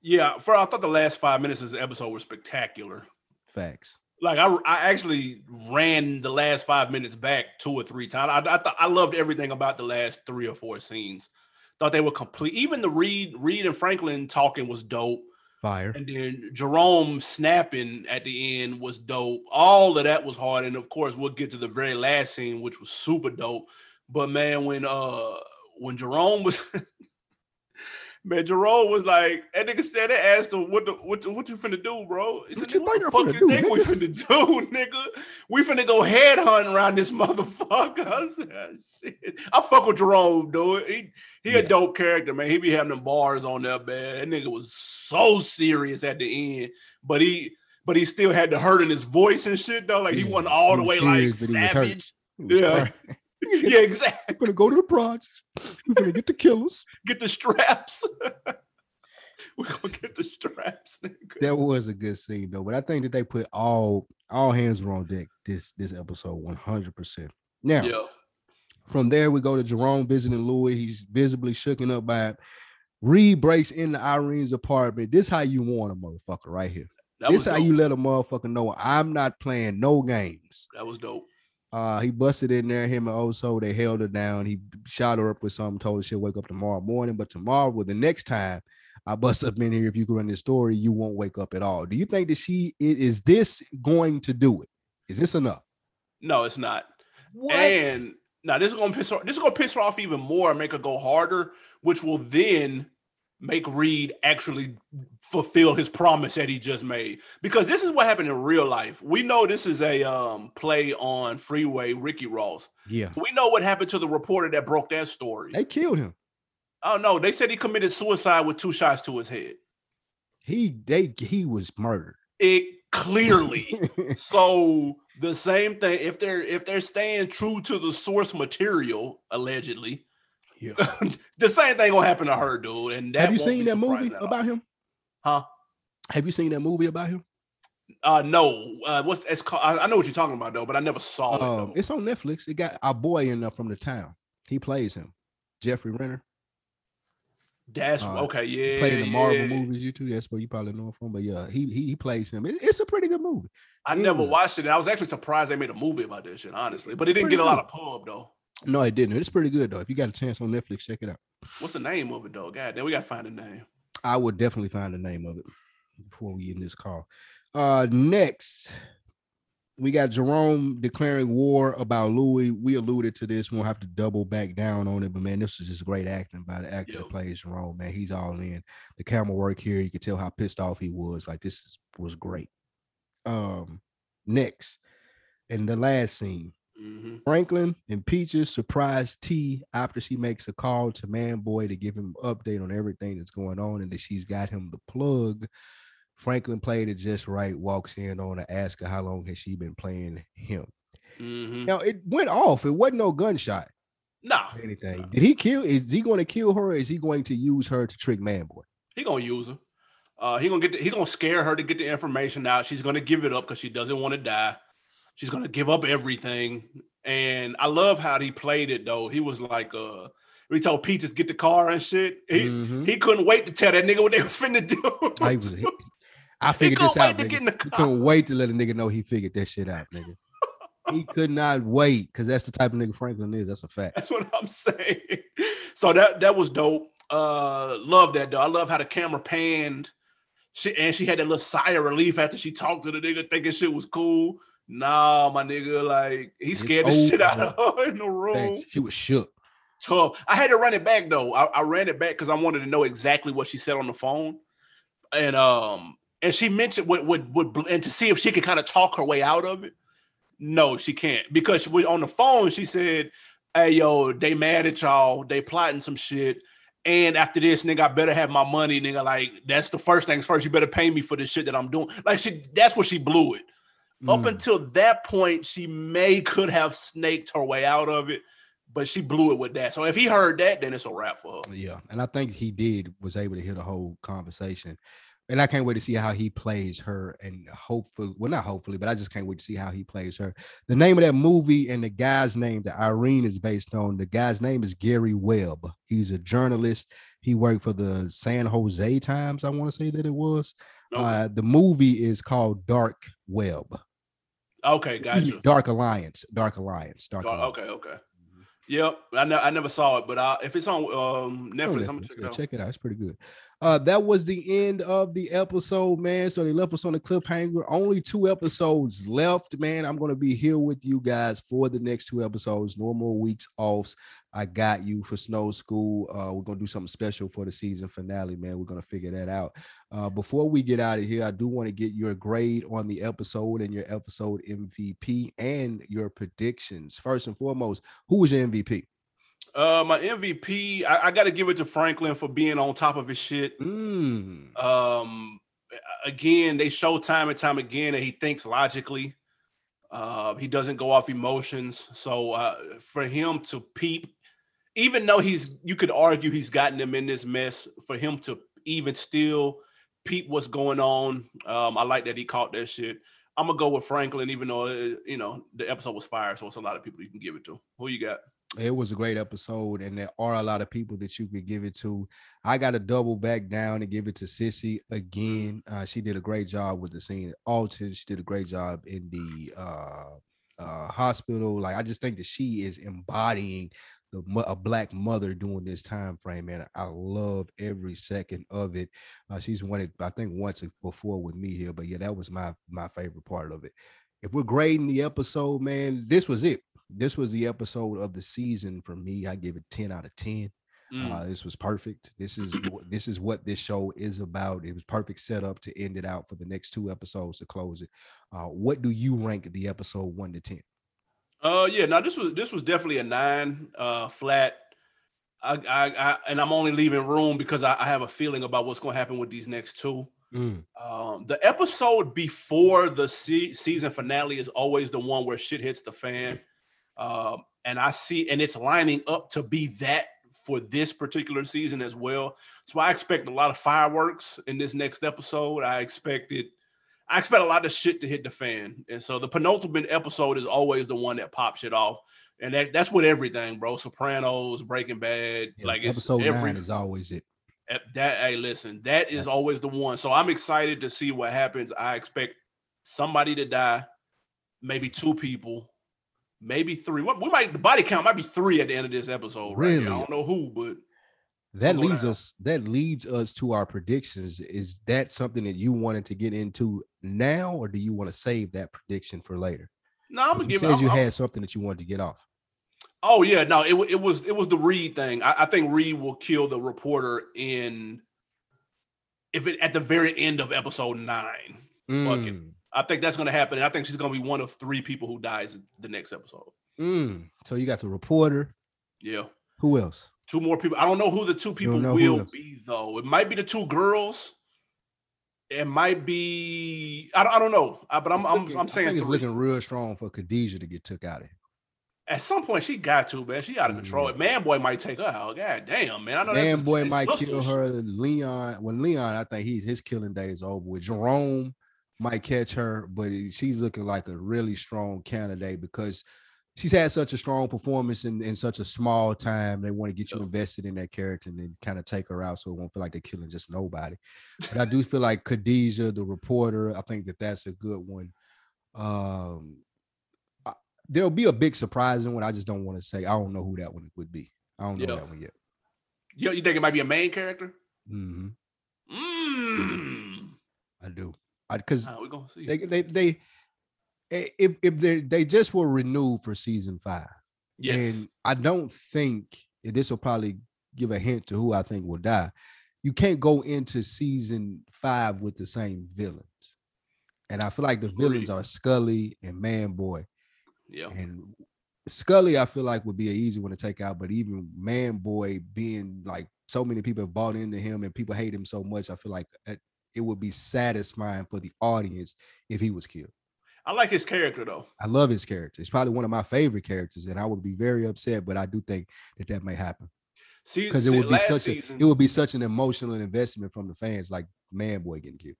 Yeah, for I thought the last five minutes of the episode were spectacular. Facts. Like I, I actually ran the last five minutes back two or three times. I, I thought I loved everything about the last three or four scenes. Thought they were complete. Even the Reed, Reed and Franklin talking was dope, Fire. and then Jerome snapping at the end was dope. All of that was hard, and of course we'll get to the very last scene, which was super dope. But man, when uh when Jerome was Man, Jerome was like, that nigga said it asked him what the what, the- what you finna do, bro. He What said, you what the fuck finna you do, think we finna do, nigga? We finna go headhunt around this motherfucker. I said, "Ah, shit. I fuck with Jerome, dude. He he a dope character, man. He be having them bars on there, man. That nigga was so serious at the end, but he but he still had the hurt in his voice and shit though. Like he wasn't all he the way like serious, but he was hurt. savage. Yeah. fire. Yeah, exactly. We're gonna go to the projects. We're gonna get the killers. Get the straps. We're gonna get the straps, nigga. That was a good scene though, but I think that they put all all hands were on deck this this episode 100. percent Now Yeah. from there we go to Jerome visiting Louie. He's visibly shooken up by it. Reed breaks into Irene's apartment. This how you want a motherfucker right here. That this was how dope. you let a motherfucker know I'm not playing no games. That was dope. Uh, he busted in there. Him and Oso, they held her down. He shot her up with something. Told her she'll wake up tomorrow morning. But tomorrow, well, the next time I bust up in here, if you can run this story, you won't wake up at all. Do you think that she is this going to do it? Is this enough? No, it's not. What? And now this is gonna piss her. This is gonna piss her off even more and make her go harder, which will then make Reed actually fulfill his promise that he just made. Because this is what happened in real life. We know this is a um, play on Freeway Ricky Ross. yeah, We know what happened to the reporter that broke that story. they killed him. Oh no, they said he committed suicide with two shots to his head. He they he was murdered. It clearly. so the same thing. If they're if they're staying true to the source material, allegedly, Yeah. the same thing gonna happen to her, dude. And that Have you seen that movie surprising at all. about him? Huh? Have you seen that movie about him? Uh, no. Uh, what's it's called? I, I know what you're talking about though, but I never saw it. Um, though. it's on Netflix. It got our boy in there from the town. He plays him, Jeffrey Renner. That's uh, okay. He Yeah, played in the Marvel yeah. movies. You too. That's where you probably know him from. But yeah, he he, he plays him. It- it's a pretty good movie. I it never was- watched it. I was actually surprised they made a movie about this shit, honestly. But it didn't get a lot of pub though. No, it didn't. It's pretty good though. If you got a chance on Netflix, check it out. What's the name of it though? God damn, we gotta find the name. I would definitely find the name of it before we end this call. Uh next, we got Jerome declaring war about Louie. We alluded to this. We'll have to double back down on it, but man, this is just great acting by the actor Yeah. that plays Jerome. Man, he's all in. The camera work here, you could tell how pissed off he was. Like this was great. Um, next, and the last scene, Franklin and Peaches surprise T after she makes a call to Man Boy to give him an update on everything that's going on and that she's got him the plug. Franklin played it just right, walks in on her, ask her how long has she been playing him. hmm Now it went off. It wasn't no gunshot or anything. Did he kill? Is he going to kill her or is he going to use her to trick Man Boy? he gonna use her. Uh, he gonna get. The, he gonna scare her to get the information out. She's gonna give it up because she doesn't want to die. She's gonna give up everything. And I love how he played it though. He was like, uh, he told Peaches get the car and shit. He Mhm. he couldn't wait to tell that nigga what they were finna do. I, was, he- I figured this out. nigga. get in the He couldn't wait to let a nigga know he figured that shit out, nigga. he could not wait because that's the type of nigga Franklin is. That's a fact. That's what I'm saying. So that that was dope. Uh love that though. I love how the camera panned. She and she had that little sigh of relief after she talked to the nigga, thinking shit was cool. Nah, my nigga, like he It's scared the shit out of her in the room. Facts. She was shook. Tough. I had to run it back though. I, I ran it back because I wanted to know exactly what she said on the phone, and um, and she mentioned what would would and to see if she could kind of talk her way out of it. No, she can't because she, on the phone she said, "Hey yo, they mad at y'all. They plotting some shit." And after this, nigga, I better have my money, nigga. Like that's the first things first. You better pay me for the shit that I'm doing. Like she, that's what she blew it. Up Mm. until that point, she may could have snaked her way out of it, but she blew it with that. So if he heard that, then it's a wrap for her. Yeah, and I think he did was able to hear the whole conversation, and I can't wait to see how he plays her, and hopefully, well, not hopefully, but I just can't wait to see how he plays her. The name of that movie and the guy's name that Irene is based on, the guy's name is Gary Webb. He's a journalist. He worked for the San Jose Times. I want to say that it was. Okay, Uh, the movie is called Dark Web. Okay gotcha. Dark Alliance. Dark Alliance. Dark. Oh, Alliance. okay, okay. Yep, I, ne- I never saw it, but uh, if it's on um, It's on Netflix, I'm gonna check it out. check it out. It's pretty good. Uh, that was the end of the episode, man. So they left us on a cliffhanger. Only two episodes left, man. I'm gonna be here with you guys for the next two episodes. No more weeks offs. I got you for Snow School. Uh, we're gonna do something special for the season finale, man. We're gonna figure that out. Uh, before we get out of here, I do want to get your grade on the episode and your episode MVP and your predictions. First and foremost, who was your MVP? Uh, my MVP, I, I got to give it to Franklin for being on top of his shit. Mm. Um, again, they show time and time again that he thinks logically. Uh, he doesn't go off emotions. So uh, for him to peep, even though he's, you could argue he's gotten them in this mess. For him to even still peep what's going on, um, I like that he caught that shit. I'm gonna go with Franklin, even though uh, you know the episode was fire, so it's a lot of people you can give it to. Who you got? It was a great episode, and there are a lot of people that you could give it to. I got to double back down and give it to Cissy again. Uh, she did a great job with the scene at Alton. She did a great job in the uh, uh, hospital. Like I just think that she is embodying the a black mother during this time frame, man. I love every second of it. Uh, she's won it, I think, once before with me here, but yeah, that was my my favorite part of it. If we're grading the episode, man, this was it this was the episode of the season for me. I give it 10 out of 10. Mm. Uh, this was perfect. This is this is what this show is about. It was perfect setup to end it out for the next two episodes to close it. Uh, what do you rank the episode one to ten? Uh, yeah, Now this was this was definitely a nine, uh, flat. I, I, I and I'm only leaving room because I, I have a feeling about what's going to happen with these next two. Mm, Um, the episode before the se- season finale is always the one where shit hits the fan. Um, and I see, and it's lining up to be that for this particular season as well. So I expect a lot of fireworks in this next episode. I expected, I expect a lot of shit to hit the fan. And so the penultimate episode is always the one that pops it off. And that, that's with everything, bro. Sopranos, Breaking Bad, Yeah, like it's episode every nine is always it. That hey, listen, that is always the one. So I'm excited to see what happens. I expect somebody to die, maybe two people, maybe three. What we might the body count might be three at the end of this episode. Right here. I don't know who, but That leads down. us. That leads us to our predictions. Is that something that you wanted to get into now, or do you want to save that prediction for later? no, I'm gonna give. I'm- you I'm- had something that you wanted to get off. oh yeah, no, it, it was it was the Reed thing. I, I think Reed will kill the reporter in if it at the very end of episode nine. Mm, I think that's gonna happen. And I think she's gonna be one of three people who dies in the next episode. mm. So you got the reporter. Yeah. Who else? Two more people. I don't know who the two people will be though. It might be the two girls. It might be. I don't, I don't know. Uh, but I'm It's I'm, looking- I'm I saying think it's three. looking real strong for Khadijah to get took out of here. at some point she got to man. She out of control. Mm. Man, boy might take her out. God damn, man. I know Man, boy might kill her. Leon, when Leon, I think he's his killing day is over with. Jerome might catch her, but she's looking like a really strong candidate because she's had such a strong performance in, in such a small time. They want to get you invested in that character and then kind of take her out so it won't feel like they're killing just nobody. But I do feel like Khadijah, the reporter, I think that that's a good one. Um, I- there'll be a big surprising one. I just don't want to say. I don't know who that one would be. I don't know Yeah. that one yet. You, you think it might be a main character? hmm Mm. I do. Because see. they they they eh, if if they they just were renewed for season five, yes. and I don't think this will probably give a hint to who I think will die. You can't go into season five with the same villains, and I feel like the villains are Scully and Man Boy. yeah. And Scully, I feel like would be an easy one to take out, but even Man Boy being like so many people have bought into him and people hate him so much, I feel like eh, it, would be satisfying for the audience if he was killed. I like his character though. I love his character. It's probably one of my favorite characters, and I would be very upset, but I do think that that may happen See, because it would be such season, a it would be such an emotional investment from the fans, like Man Boy getting killed.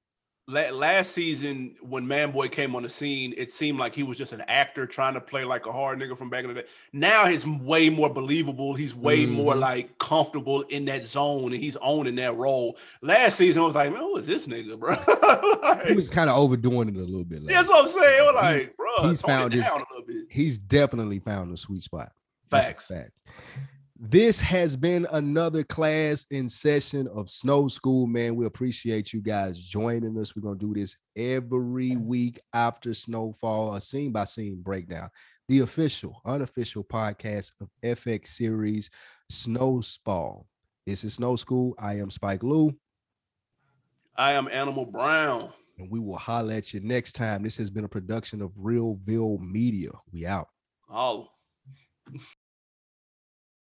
La- last season when Manboy came on the scene, it seemed like he was just an actor trying to play like a hard nigga from back in the day. Now he's way more believable. He's way more Mhm. like comfortable in that zone, and he's owning that role. Last season, I was like, man, who is this nigga, bro? Like, He was kind of overdoing it a little bit. that's last what I'm saying. We're like, bro, he's found his- a little bit. he's definitely found the sweet spot. That's a Facts. fact. This has been another class in session of Snow School, man. We appreciate you guys joining us. We're gonna do this every week after snowfall, a scene by scene breakdown. The official, unofficial podcast of FX series Snowfall. This is Snow School. I am Spike Lou, I am Animal Brown. and we will holler at you next time. This has been a production of Realville Media. We out. All.